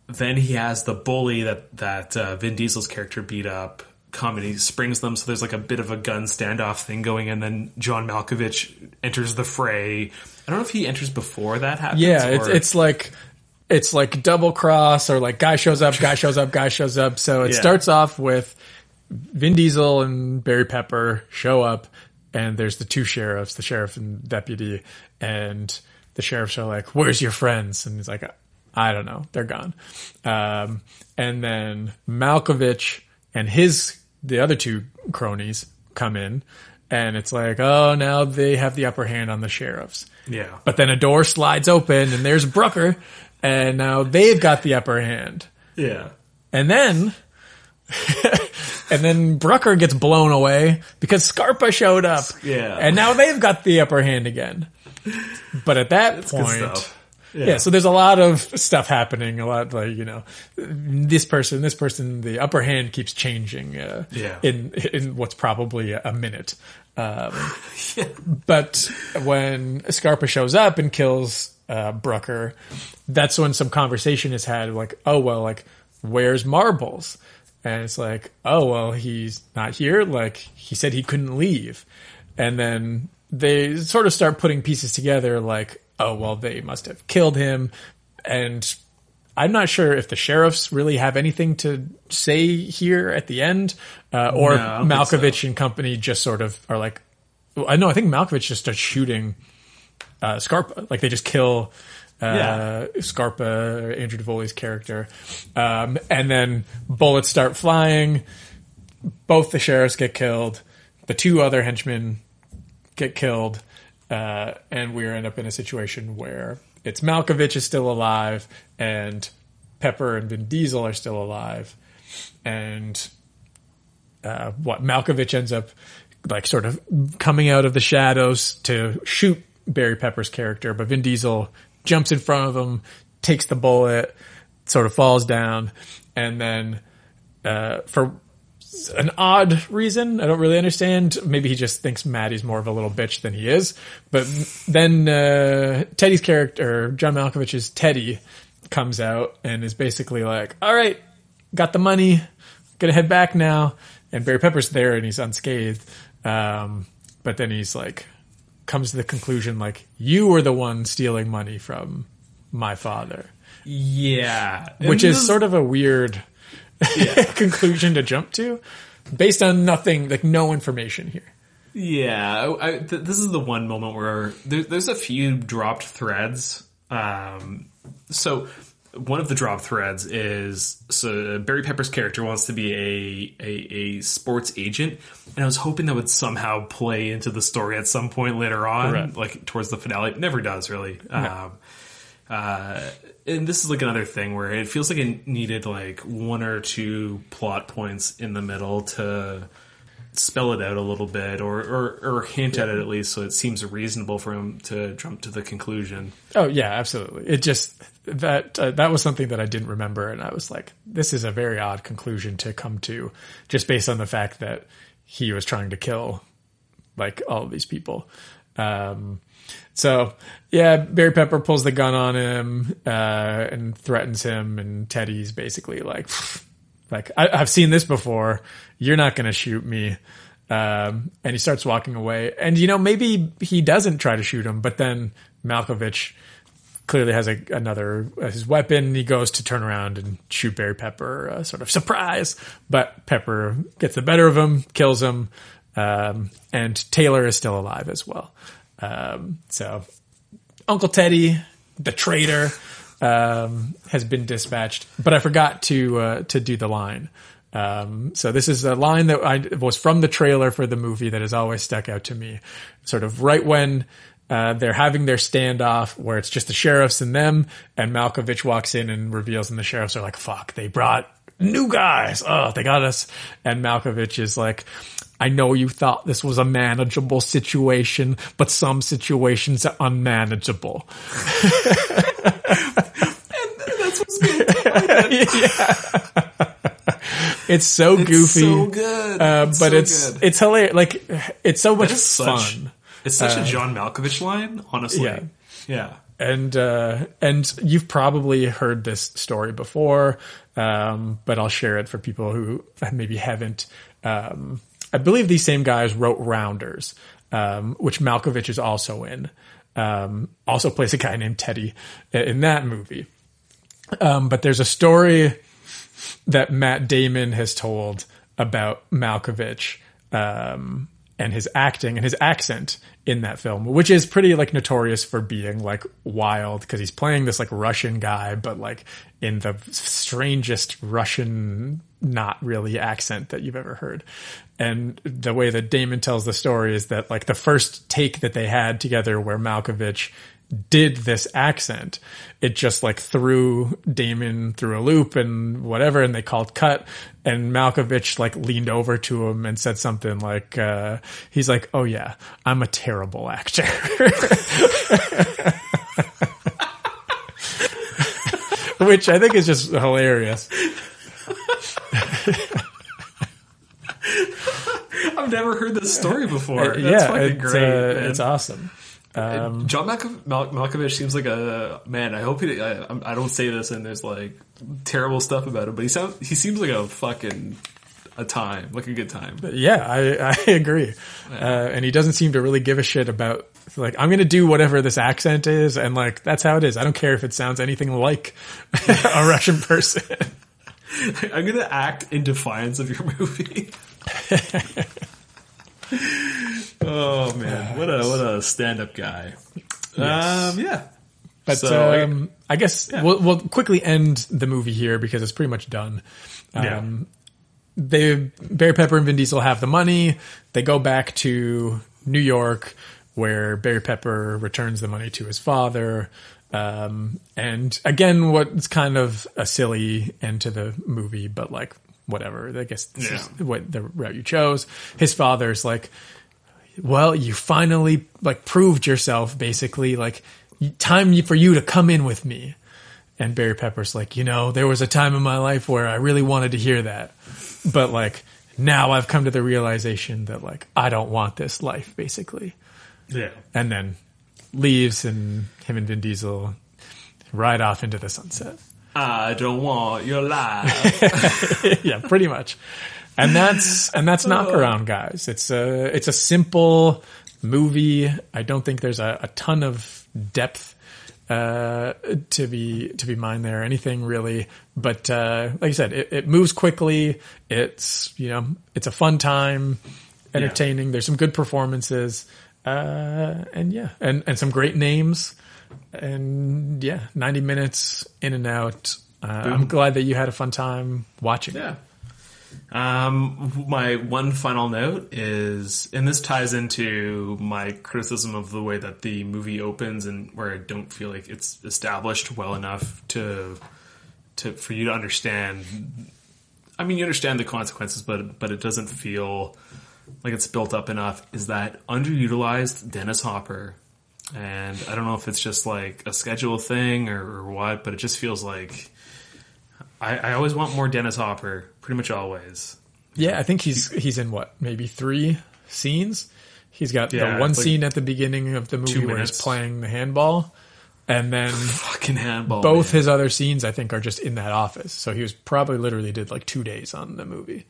then he has the bully that that uh, Vin Diesel's character beat up come and he springs them. So there's like a bit of a gun standoff thing going, and then John Malkovich enters the fray. I don't know if he enters before that happens. Yeah, it's it's like it's like double cross or like guy shows up, guy shows up, guy shows up. So it Yeah. starts off with Vin Diesel and Barry Pepper show up, and there's the two sheriffs, the sheriff and deputy, and the sheriffs are like, "Where's your friends?" And he's like, "I don't know, they're gone." Um, and then Malkovich and his the other two cronies come in, and it's like, "Oh, now they have the upper hand on the sheriffs." Yeah. But then a door slides open and there's Brooker and now they've got the upper hand. yeah. And then and then Brucker gets blown away because Scarpa showed up. Yeah. And now they've got the upper hand again. But at that good point yeah. Yeah. so there's a lot of stuff happening. A lot like you know, this person, this person, the upper hand keeps changing. Uh, Yeah. In in what's probably a minute. Um, But when Scarpa shows up and kills uh, Brooker, that's when some conversation is had. Like, oh well, like where's Marbles? And it's like, oh well, he's not here. Like he said he couldn't leave, and then they sort of start putting pieces together. Like, oh well, they must have killed him, and I'm not sure if the sheriffs really have anything to say here at the end, uh, or No, I so. Malkovich and company just sort of are like, I know, I think Malkovich just starts shooting uh, Scarpa. Like they just kill uh, Yeah. Scarpa, Andrew Davoli's character, um, and then bullets start flying. Both the sheriffs get killed. The two other henchmen get killed, uh, and we end up in a situation where it's Malkovich is still alive, and Pepper and Vin Diesel are still alive, and uh, what Malkovich ends up like sort of coming out of the shadows to shoot Barry Pepper's character, but Vin Diesel jumps in front of him, takes the bullet, sort of falls down, and then uh, for an odd reason, I don't really understand. Maybe he just thinks Matty's more of a little bitch than he is. But then uh, Teddy's character, John Malkovich's Teddy, comes out and is basically like, "All right, got the money, gonna head back now." And Barry Pepper's there and he's unscathed. Um, but then he's like, comes to the conclusion like, "You were the one stealing money from my father," Yeah. which is this- sort of a weird conclusion to jump to, based on nothing, like no information here. Yeah, I, th- this is the one moment where there, there's a few dropped threads. Um, so one of the drop threads is so Barry Pepper's character wants to be a, a a sports agent, and I was hoping that would somehow play into the story at some point later on, Correct. like towards the finale. It never does really. Um, uh, and this is like another thing where it feels like it needed like one or two plot points in the middle to spell it out a little bit or, or, or hint at it at least so it seems reasonable for him to jump to the conclusion. Oh yeah, absolutely. It just that uh, that was something that I didn't remember, and I was like, this is a very odd conclusion to come to, just based on the fact that he was trying to kill like all of these people. Um, so yeah, Barry Pepper pulls the gun on him uh, and threatens him, and Teddy's basically like, like I, I've seen this before. You're not going to shoot me. Um, and he starts walking away. And you know, maybe he doesn't try to shoot him, but then Malkovich clearly has a, another uh, his weapon. He goes to turn around and shoot Barry Pepper, uh, sort of surprise. But Pepper gets the better of him, kills him, um, and Taylor is still alive as well. Um, so Uncle Teddy, the traitor, um, has been dispatched, but I forgot to uh, to do the line. Um, so this is a line that I was from the trailer for the movie that has always stuck out to me. Sort of right when uh, they're having their standoff where it's just the sheriffs and them, and Malkovich walks in and reveals, and the sheriffs are like, "Fuck, they brought new guys. Oh, they got us." And Malkovich is like. I know you thought this was a manageable situation, but some situations are unmanageable. That's what's yeah. It's so It's goofy, so good. uh, It's but so it's good. it's hilarious. Like it's so much That is fun. such, it's such Uh, a John Malkovich line, honestly. Yeah. Yeah. and uh, and you've probably heard this story before, um, but I'll share it for people who maybe haven't. Um, I believe these same guys wrote Rounders, um, which Malkovich is also in. Um, also plays a guy named Teddy in that movie. Um, but there's a story that Matt Damon has told about Malkovich um, and his acting and his accent in that film, which is pretty like notorious for being like wild because he's playing this like Russian guy, but like in the strangest Russian, not really accent that you've ever heard. And the way that Damon tells the story is that like the first take that they had together where Malkovich did this accent. It just like threw Damon through a loop and whatever, and they called cut. And Malkovich like leaned over to him and said something like, uh, he's like, oh yeah, I'm a terrible actor. Which I think is just hilarious. I've never heard this story before. That's yeah, fucking it's, great. uh, it's awesome. Um, John Malkov- Mal- Malkovich seems like a man. I hope he. I, I don't say this and there's like terrible stuff about him, but he sounds. He seems like a fucking a time, like a good time. Yeah, I, I agree. Uh, and he doesn't seem to really give a shit about like I'm going to do whatever this accent is, and like that's how it is. I don't care if it sounds anything like a Russian person. I'm gonna act in defiance of your movie. oh man, what a what a stand up guy. Yes. Um, yeah. But So, I- um, I, guess we'll, we'll quickly end the movie here because it's pretty much done. Yeah. Um, they Barry Pepper and Vin Diesel have the money. They go back to New York, where Barry Pepper returns the money to his father. Um, and again, what's kind of a silly end to the movie, but like whatever. I guess this is what the route you chose. His father's like, well, you finally like proved yourself basically like time for you to come in with me. And Barry Pepper's like, you know, there was a time in my life where I really wanted to hear that. But like now I've come to the realization that like I don't want this life basically. Yeah. And then leaves and him and Vin Diesel ride off into the sunset. I don't want your life. yeah, pretty much. And that's and that's knockaround guys. It's a it's a simple movie. I don't think there's a, a ton of depth uh, to be to be mined there. Anything really, but uh, like I said, it, it moves quickly. It's you know it's a fun time, entertaining. There's some good performances, uh, and yeah, and and some great names. And yeah, 90 minutes in and out. Uh, I'm glad that you had a fun time watching. Yeah. Um, my one final note is, and this ties into my criticism of the way that the movie opens, and where I don't feel like it's established well enough to, to for you to understand. I mean, you understand the consequences, but but it doesn't feel like it's built up enough. Is that underutilized Dennis Hopper? And I don't know if it's just like a schedule thing or, or what, but it just feels like I, I always want more Dennis Hopper, pretty much always. Yeah, I think he's he's in what maybe three scenes. He's got Yeah, the one like scene at the beginning of the movie where he's playing the handball, and then Fucking handball. both man. his other scenes I think are just in that office. So he was probably literally did like two days on the movie.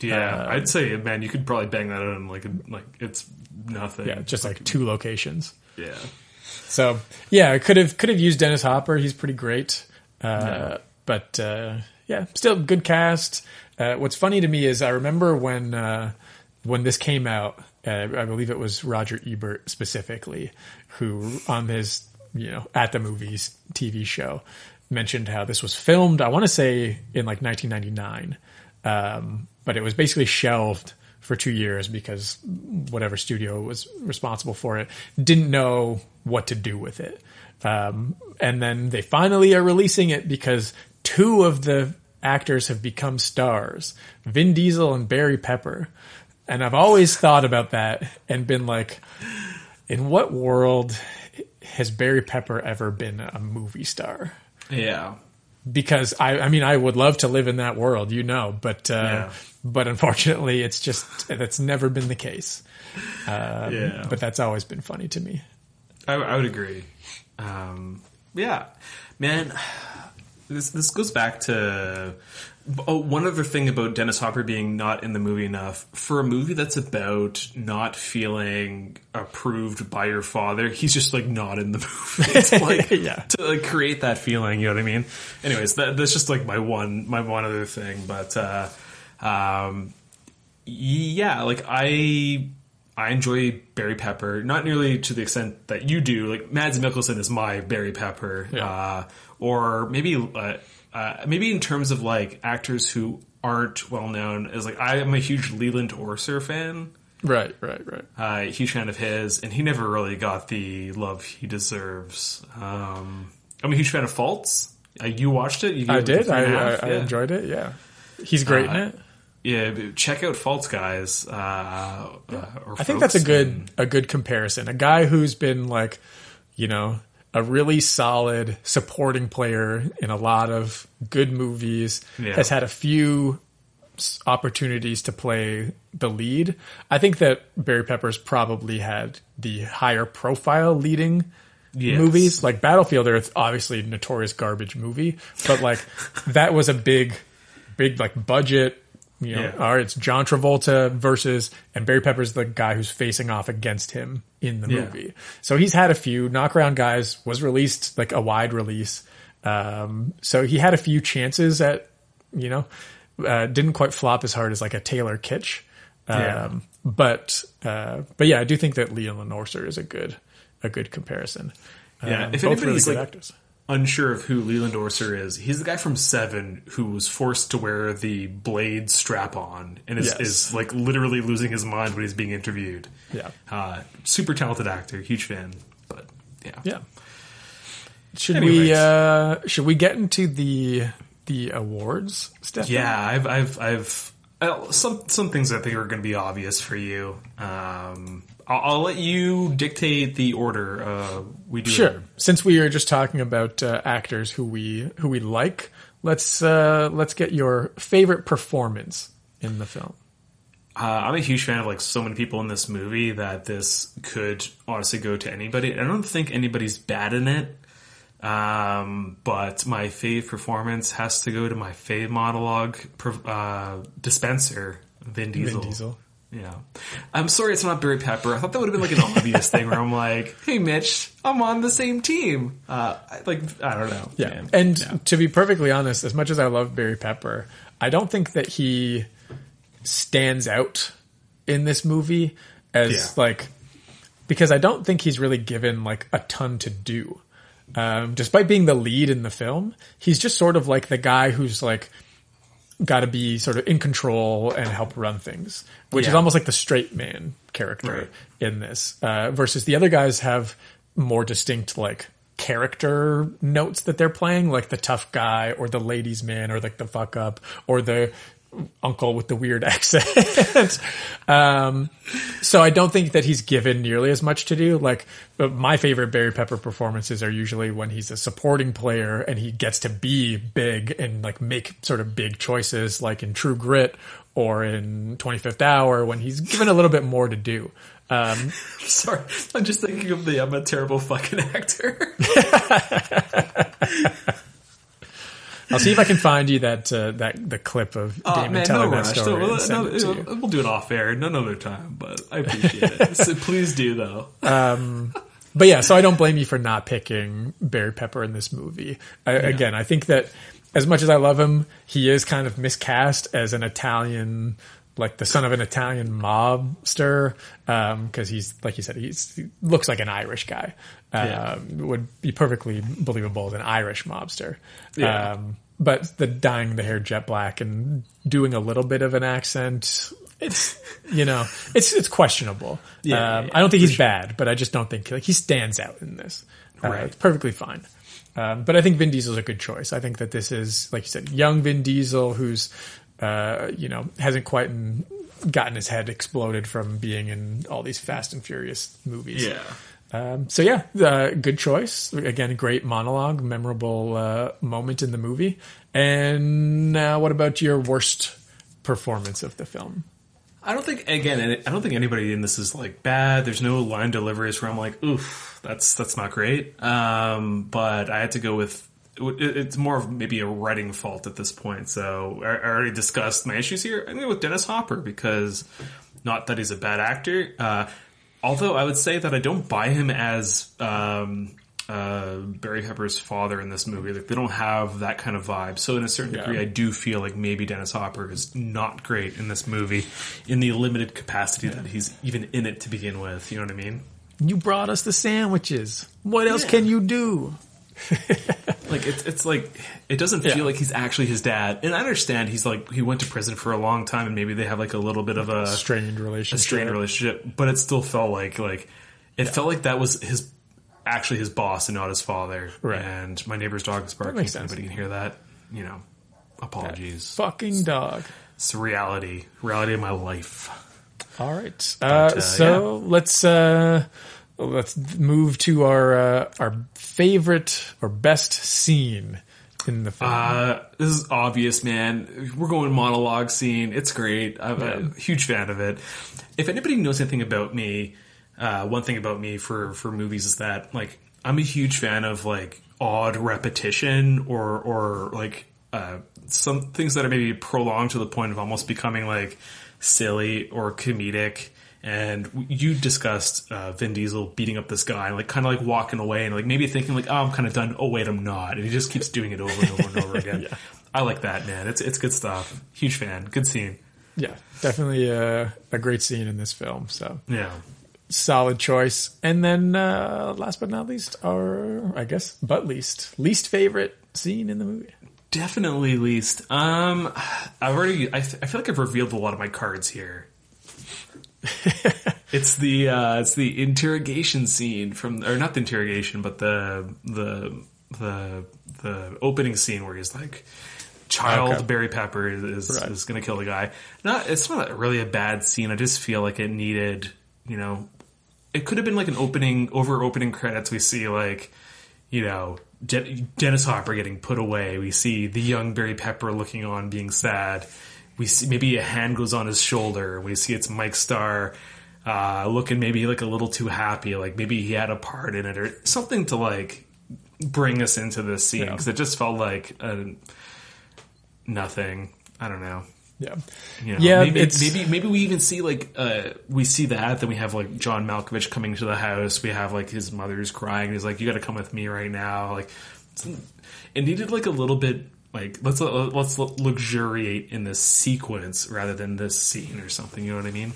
Yeah, Uh, I'd say, man, you could probably bang that out in like a, like it's nothing. Yeah, just like two locations. Yeah. So yeah, could have could have used Dennis Hopper. He's pretty great. Uh. But uh, yeah, still good cast. Uh, what's funny to me is I remember when uh, when this came out. Uh, I believe it was Roger Ebert specifically who on his you know, at the movies TV show mentioned how this was filmed. I want to say in like 1999, um, but it was basically shelved for two years because whatever studio was responsible for it didn't know what to do with it. Um, and then they finally are releasing it because two of the actors have become stars, Vin Diesel and Barry Pepper. And I've always thought about that and been like, in what world has Barry Pepper ever been a movie star? Yeah. Because I, I mean, I would love to live in that world, you know, but, uh, Yeah. but unfortunately it's just, that's never been the case. Um, Yeah. but that's always been funny to me. I, I would agree. Um, yeah, man. This this goes back to oh, one other thing about Dennis Hopper being not in the movie enough for a movie that's about not feeling approved by your father. He's just like not in the movie. It's like Yeah. to like create that feeling. You know what I mean? Anyways, that, that's just like my one my one other thing. But uh, um, yeah, like I I enjoy Barry Pepper, not nearly to the extent that you do. Like Mads Mikkelsen is my Barry Pepper, uh, or maybe uh, uh, maybe in terms of like actors who aren't well known. As like I am a huge Leland Orser fan. Right, right, right. Uh, huge fan of his, and he never really got the love he deserves. Um, I'm a huge fan of Faults. Uh, you watched it? You I did. I, I, Yeah. enjoyed it. Yeah. He's great in Uh, it. Yeah, check out Faults, guys. Uh, uh, or I think that's a good and- a good comparison. A guy who's been like, you know, a really solid supporting player in a lot of good movies, Yeah. has had a few opportunities to play the lead. I think that Barry Pepper's probably had the higher profile leading Yes. movies. Like Battlefield Earth, obviously a notorious garbage movie, but like that was a big, big like budget. You know, Yeah. right, it's John Travolta versus, and Barry Pepper's the guy who's facing off against him in the Yeah. movie. So he's had a few. Knockaround Guys was released like a wide release. Um, so he had a few chances at, you know, uh, didn't quite flop as hard as like a Taylor Kitsch. Um, Yeah. but, uh, but yeah, I do think that Leland Orser is a good, a good comparison. Yeah, Um, if both anybody's really good like actors. Unsure of who Leland Orser is, he's the guy from Seven who was forced to wear the blade strap on and is, Yes. is like literally losing his mind when he's being interviewed. Yeah. uh, super talented actor, huge fan. But yeah, Yeah. Should we uh should we get into the the awards, Stefan? yeah. I've I've I've uh, some some things I think are going to be obvious for you. Um, I'll, I'll let you dictate the order. Uh, we do Sure. Since we are just talking about uh, actors who we who we like, let's uh let's get your favorite performance in the film. Uh, I'm a huge fan of like so many people in this movie that this could honestly go to anybody. I don't think anybody's bad in it. Um, but my fave performance has to go to my fave monologue uh, dispenser, Vin Diesel. Diesel. Yeah. I'm sorry it's not Barry Pepper. I thought that would have been like an obvious thing where I'm like, hey Mitch, I'm on the same team. Uh, I, like, I don't know. Yeah. man. And to be perfectly honest, as much as I love Barry Pepper, I don't think that he stands out in this movie as Yeah. like because I don't think he's really given like a ton to do. Um, despite being the lead in the film, he's just sort of like the guy who's like got to be sort of in control and help run things, which is almost like the straight man character Right. in this. Uh, versus the other guys have more distinct like character notes that they're playing, like the tough guy or the ladies man or like the fuck up or the uncle with the weird accent. um, so I don't think that he's given nearly as much to do. Like but my favorite Barry Pepper performances are usually when he's a supporting player and he gets to be big and like make sort of big choices, like in True Grit or in 25th Hour when he's given a little bit more to do. Um, Sorry, I'm just thinking of the I'm a terrible fucking actor. I'll see if I can find you that uh, that the clip of Oh Damon man, telling no that rush. story. No, send no, it to you. we'll do it off air, none other time. But I appreciate it. So please do though. Um, but yeah, so I don't blame you for not picking Barry Pepper in this movie. I, Again, I think that as much as I love him, he is kind of miscast as an Italian like the son of an Italian mobster, because he's like you said, he's, he looks like an Irish guy. Yeah. Um, would be perfectly believable as an Irish mobster. Yeah. Um, but the dyeing the hair jet black and doing a little bit of an accent, it's you know, it's it's questionable. Yeah, um, yeah, I don't think he's bad, but I just don't think like he stands out in this. Uh, Right. It's perfectly fine. Um, but I think Vin Diesel's a good choice. I think that this is, like you said, young Vin Diesel who's, uh, you know, hasn't quite gotten his head exploded from being in all these Fast and Furious movies. Yeah. Um, so yeah, uh, good choice. Again, great monologue, memorable uh, moment in the movie. And uh, what about your worst performance of the film? I don't think again. I don't think anybody in this is like bad. There's no line deliveries where I'm like, oof, that's that's not great. Um, but I had to go with. It's more of maybe a writing fault at this point. So I already discussed my issues here. I'm going with Dennis Hopper because not that he's a bad actor. Uh, although I would say that I don't buy him as um, uh, Barry Pepper's father in this movie. Like they don't have that kind of vibe. So in a certain Yeah. degree, I do feel like maybe Dennis Hopper is not great in this movie in the limited capacity that he's even in it to begin with. You know what I mean? You brought us the sandwiches. What else Yeah. can you do? Like it's it's like it doesn't Yeah. feel like he's actually his dad. And I understand he's like he went to prison for a long time and maybe they have like a little bit of a Strained a relationship. strained relationship, but it still felt like like it felt like that was his actually his boss and not his father. Right. And my neighbor's dog is barking. makes If anybody can hear that, you know, apologies. Fucking dog. It's reality, reality of my life. All right. But, Uh, uh, so let's uh, let's move to our uh, our favorite or best scene in the film. Uh, this is obvious, man. We're going monologue scene. It's great. I'm a huge fan of it. If anybody knows anything about me, uh, one thing about me for, for movies is that, like, I'm a huge fan of, like, odd repetition or, or, like, uh, some things that are maybe prolonged to the point of almost becoming, like, silly or comedic. And you discussed uh, Vin Diesel beating up this guy, like kind of like walking away, and like maybe thinking like, "Oh, I'm kind of done." Oh, wait, I'm not, and he just keeps doing it over and over and over again. yeah. I like that, man. It's it's good stuff. Huge fan. Good scene. yeah, definitely a, a great scene in this film. So Yeah. solid choice. And then uh, last but not least, our I guess but least least favorite scene in the movie. Definitely least. Um, I've already. I, th- I feel like I've revealed a lot of my cards here. it's the uh, it's the interrogation scene from, or not the interrogation, but the the the the opening scene where he's like, child Okay. Barry Pepper is is, Right. is going to kill the guy. Not it's not really a bad scene. I just feel like it needed, you know, it could have been like an opening over opening credits. We see like, you know, De- Dennis Hopper getting put away. We see the young Barry Pepper looking on, being sad. We see maybe a hand goes on his shoulder. We see it's Mike Starr. Uh, looking maybe like a little too happy, like maybe he had a part in it or something to like bring us into this scene Yeah. because it just felt like uh nothing. I don't know. Yeah, You know, Yeah, maybe, it's- maybe maybe we even see like uh, we see that. Then we have like John Malkovich coming to the house. We have like his mother's crying. He's like, "You got to come with me right now." Like it needed like a little bit like let's let's luxuriate in this sequence rather than this scene or something. You know what I mean?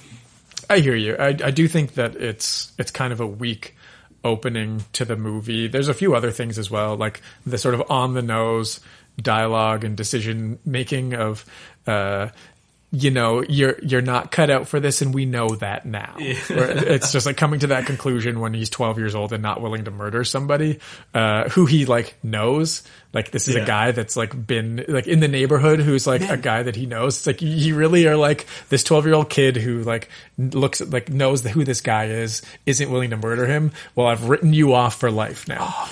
I hear you. I, I do think that it's it's kind of a weak opening to the movie. There's a few other things as well, like the sort of on the nose dialogue and decision making of, uh, you know, you're you're not cut out for this, and we know that now. Where it's just like coming to that conclusion when he's 12 years old and not willing to murder somebody uh, who he like knows. Like this is Yeah. a guy that's like been like in the neighborhood who's like a guy that he knows. It's like you really are like this 12 year old kid who like looks like knows who this guy is, isn't willing to murder him. Well, I've written you off for life now.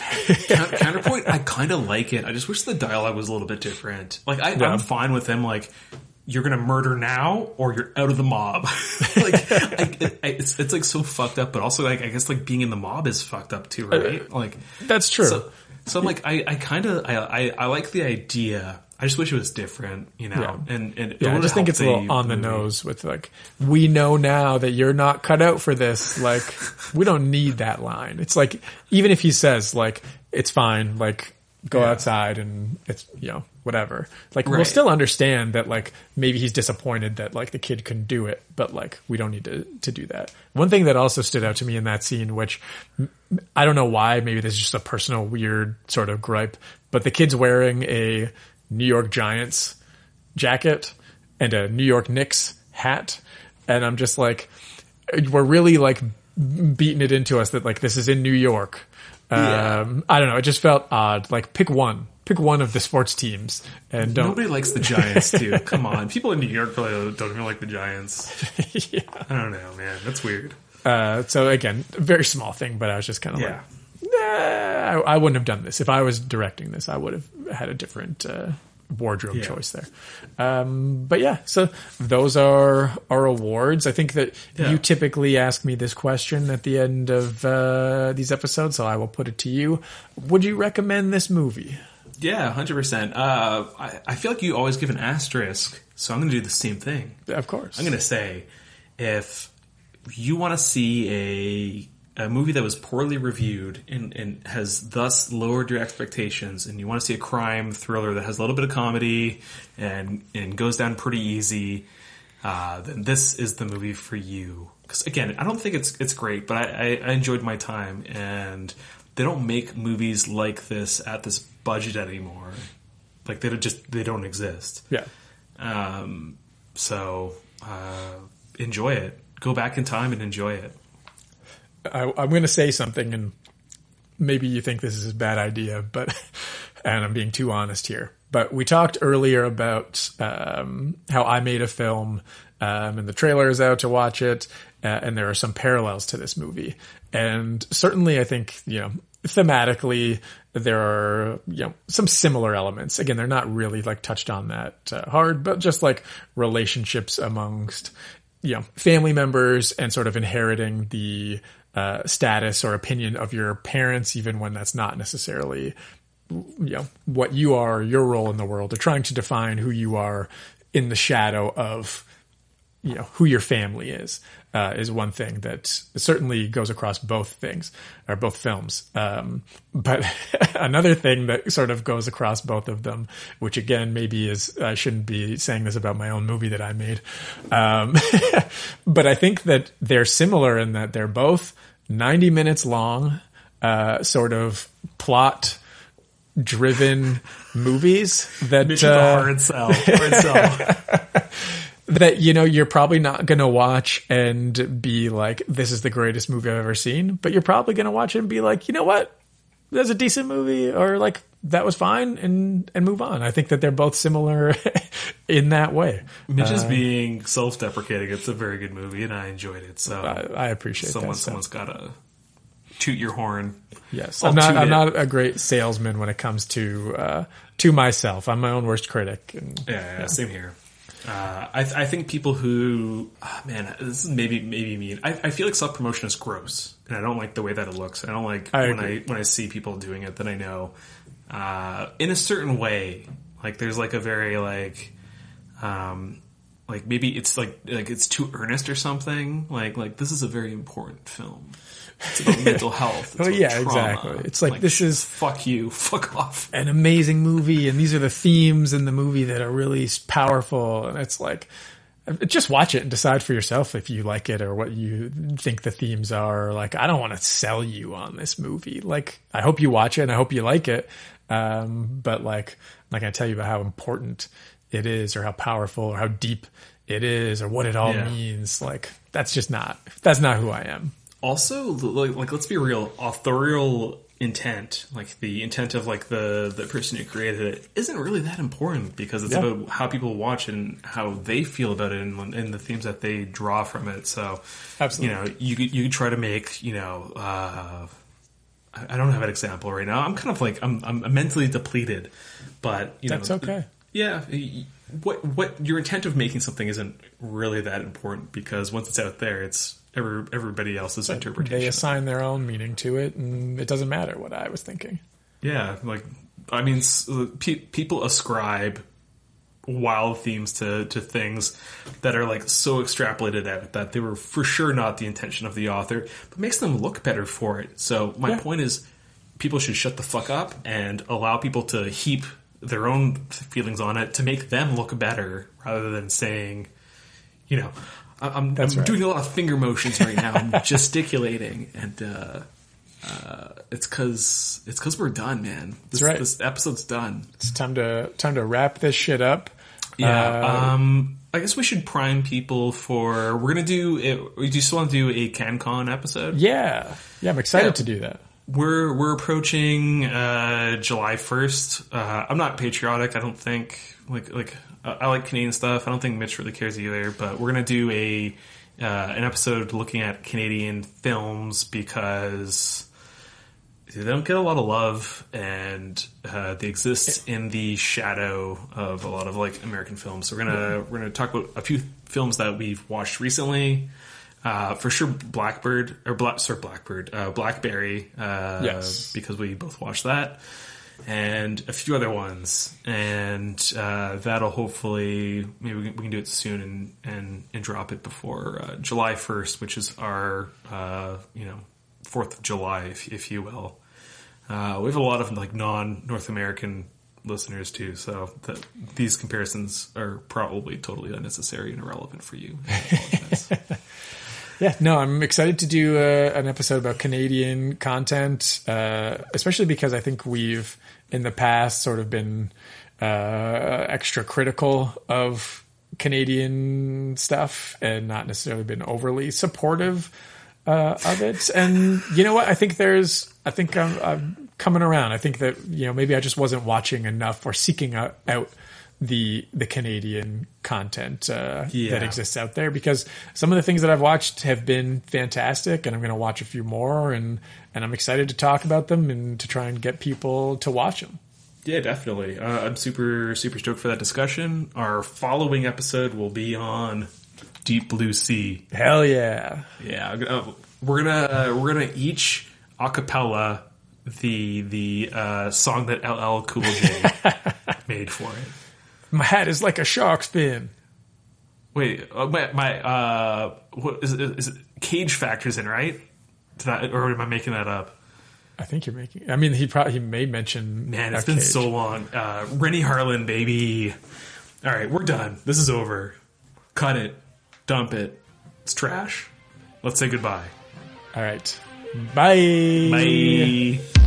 Coun- Counterpoint, I kind of like it. I just wish the dialogue was a little bit different. Like I, Yeah. I'm fine with him. Like you're gonna murder now, or you're out of the mob. like I, I, it's, it's like so fucked up, but also like I guess like being in the mob is fucked up too, right? Uh, like That's true. So, so I'm like I, I kind of I, I I like the idea. I just wish it was different, you know. Yeah. And and Yeah, I just think it's a little on the nose with like, we know now that you're not cut out for this. Like, we don't need that line. It's like, even if he says like, it's fine, like, go outside and it's, you know, whatever. Like we'll still understand that like maybe he's disappointed that like the kid couldn't do it, but like we don't need to to do that. One thing that also stood out to me in that scene, which I don't know why, maybe this is just a personal weird sort of gripe, but the kid's wearing a New York Giants jacket and a New York Knicks hat, and I'm just like, we're really like beating it into us that like this is in New York. Yeah. Um, I don't know. It just felt odd. Like pick one, pick one of the sports teams, and don't. Nobody likes the Giants, too. Come on, people in New York probably don't even like the Giants. yeah. I don't know, man. That's weird. Uh, so again, very small thing, but I was just kind of Yeah. like, nah, I, I wouldn't have done this if I was directing this. I would have had a different uh, wardrobe Yeah. choice there. Um, but yeah, so those are our awards. I think that Yeah. you typically ask me this question at the end of uh, these episodes, so I will put it to you. Would you recommend this movie? Yeah, hundred percent. Uh, I, I feel like you always give an asterisk, so I'm going to do the same thing. Of course. I'm going to say if you want to see a a movie that was poorly reviewed and, and has thus lowered your expectations, and you want to see a crime thriller that has a little bit of comedy and and goes down pretty easy, uh, then this is the movie for you. Because again, I don't think it's it's great, but I, I, I enjoyed my time, and they don't make movies like this at this budget anymore. Like they don't just they don't exist. Yeah. Um, so uh, enjoy it. Go back in time and enjoy it. I, I'm going to say something, and maybe you think this is a bad idea, but and I'm being too honest here. But we talked earlier about um, how I made a film, um, and the trailer is out to watch it, uh, and there are some parallels to this movie. And certainly, I think you know thematically there are you know some similar elements. Again, they're not really like touched on that uh, hard, but just like relationships amongst you know family members and sort of inheriting the uh, status or opinion of your parents, even when that's not necessarily you know what you are, your role in the world, or trying to define who you are in the shadow of you know who your family is uh, is one thing that certainly goes across both things or both films. Um, but another thing that sort of goes across both of them, which again maybe is I shouldn't be saying this about my own movie that I made, um, but I think that they're similar in that they're both ninety minutes long, uh, sort of plot driven movies that Mission to uh, hard sell. Hard sell. that you know you're probably not going to watch and be like this is the greatest movie I've ever seen, but you're probably going to watch it and be like, you know what, that's a decent movie, or like that was fine, and and move on. I think that they're both similar in that way. Mitch is Uh, being self-deprecating. It's a very good movie, and I enjoyed it. So I, I appreciate someone. that. so. Someone's got to toot your horn. Yes, I'll I'm not. I'm it. not a great salesman when it comes to uh, to myself. I'm my own worst critic. And, Yeah, yeah, same here. Uh, I, I think people who, ah, man, this is maybe maybe mean. I, I feel like self promotion is gross, and I don't like the way that it looks. I don't like I when agree. I when I see people doing it that I know uh, in a certain way. Like there's like a very like, um, like maybe it's like like it's too earnest or something. Like like this is a very important film. It's about mental health. It's about yeah, trauma. exactly. It's like, this is fuck you, fuck off. an amazing movie, and these are the themes in the movie that are really powerful. And it's like, just watch it and decide for yourself if you like it or what you think the themes are. Like, I don't want to sell you on this movie. Like, I hope you watch it and I hope you like it. Um, but like, I'm not going to tell you about how important it is or how powerful or how deep it is or what it all Yeah. means. Like, that's just not, that's not who I am. Also like, like let's be real authorial intent like the intent of like the the person who created it isn't really that important because it's Yeah. about how people watch and how they feel about it and, and the themes that they draw from it so Absolutely. you know you could you could try to make you know uh I don't have an example right now. I'm kind of like I'm I'm mentally depleted, but you That's know, okay. Yeah, what what your intent of making something isn't really that important because once it's out there, it's every, everybody else's interpretation. They assign their own meaning to it, and it doesn't matter what I was thinking. Yeah, like I mean, pe- people ascribe wild themes to to things that are like so extrapolated out that they were for sure not the intention of the author, but makes them look better for it. So my Yeah. point is, people should shut the fuck up and allow people to heap their own feelings on it to make them look better rather than saying, you know, I'm, I'm right. doing a lot of finger motions right now. I'm gesticulating, and uh, uh, it's because it's because we're done, man. This, That's right. This episode's done. It's time to time to wrap this shit up. Yeah. Uh, um, I guess we should prime people for. We're gonna do. It, we just want to do a CanCon episode. yeah, yeah. I'm excited Yeah. to do that. We're we're approaching uh, July first. Uh, I'm not patriotic. I don't think like like I like Canadian stuff. I don't think Mitch really cares either. But we're gonna do a uh, an episode looking at Canadian films because they don't get a lot of love, and uh, they exist in the shadow of a lot of like American films. So we're gonna we're gonna talk about a few films that we've watched recently. Uh, for sure, Blackbird or Black, sorry, Blackbird, uh, Blackberry, uh, Yes. because we both watched that, and a few other ones, and uh, that'll hopefully maybe we can, we can do it soon and and, and drop it before uh, July first, which is our uh, you know Fourth of July, if, if you will. Uh, we have a lot of like non North American listeners too, so that these comparisons are probably totally unnecessary and irrelevant for you. Yeah, no, I'm excited to do uh, an episode about Canadian content, uh, especially because I think we've in the past sort of been uh, extra critical of Canadian stuff and not necessarily been overly supportive uh, of it. And you know what? I think there's, I think I'm, I'm coming around. I think that you know maybe I just wasn't watching enough or seeking out the the Canadian content uh, Yeah. that exists out there because some of the things that I've watched have been fantastic, and I'm going to watch a few more, and and I'm excited to talk about them and to try and get people to watch them. Yeah, definitely. Uh, I'm super super stoked for that discussion. Our following episode will be on Deep Blue Sea. Hell yeah! Yeah, I'm we're gonna we're gonna each acapella the the uh, song that LL Cool J made for it. My hat is like a shark's fin. Wait, uh, my, my uh, what is is it Cage Factors in right? Did I, or am I making that up? I think you're making. I mean, he probably he may mention. Man, it's been cage. so long. Uh, Renny Harlin, baby. All right, we're done. This is over. Cut it. Dump it. It's trash. Let's say goodbye. All right. Bye. Bye.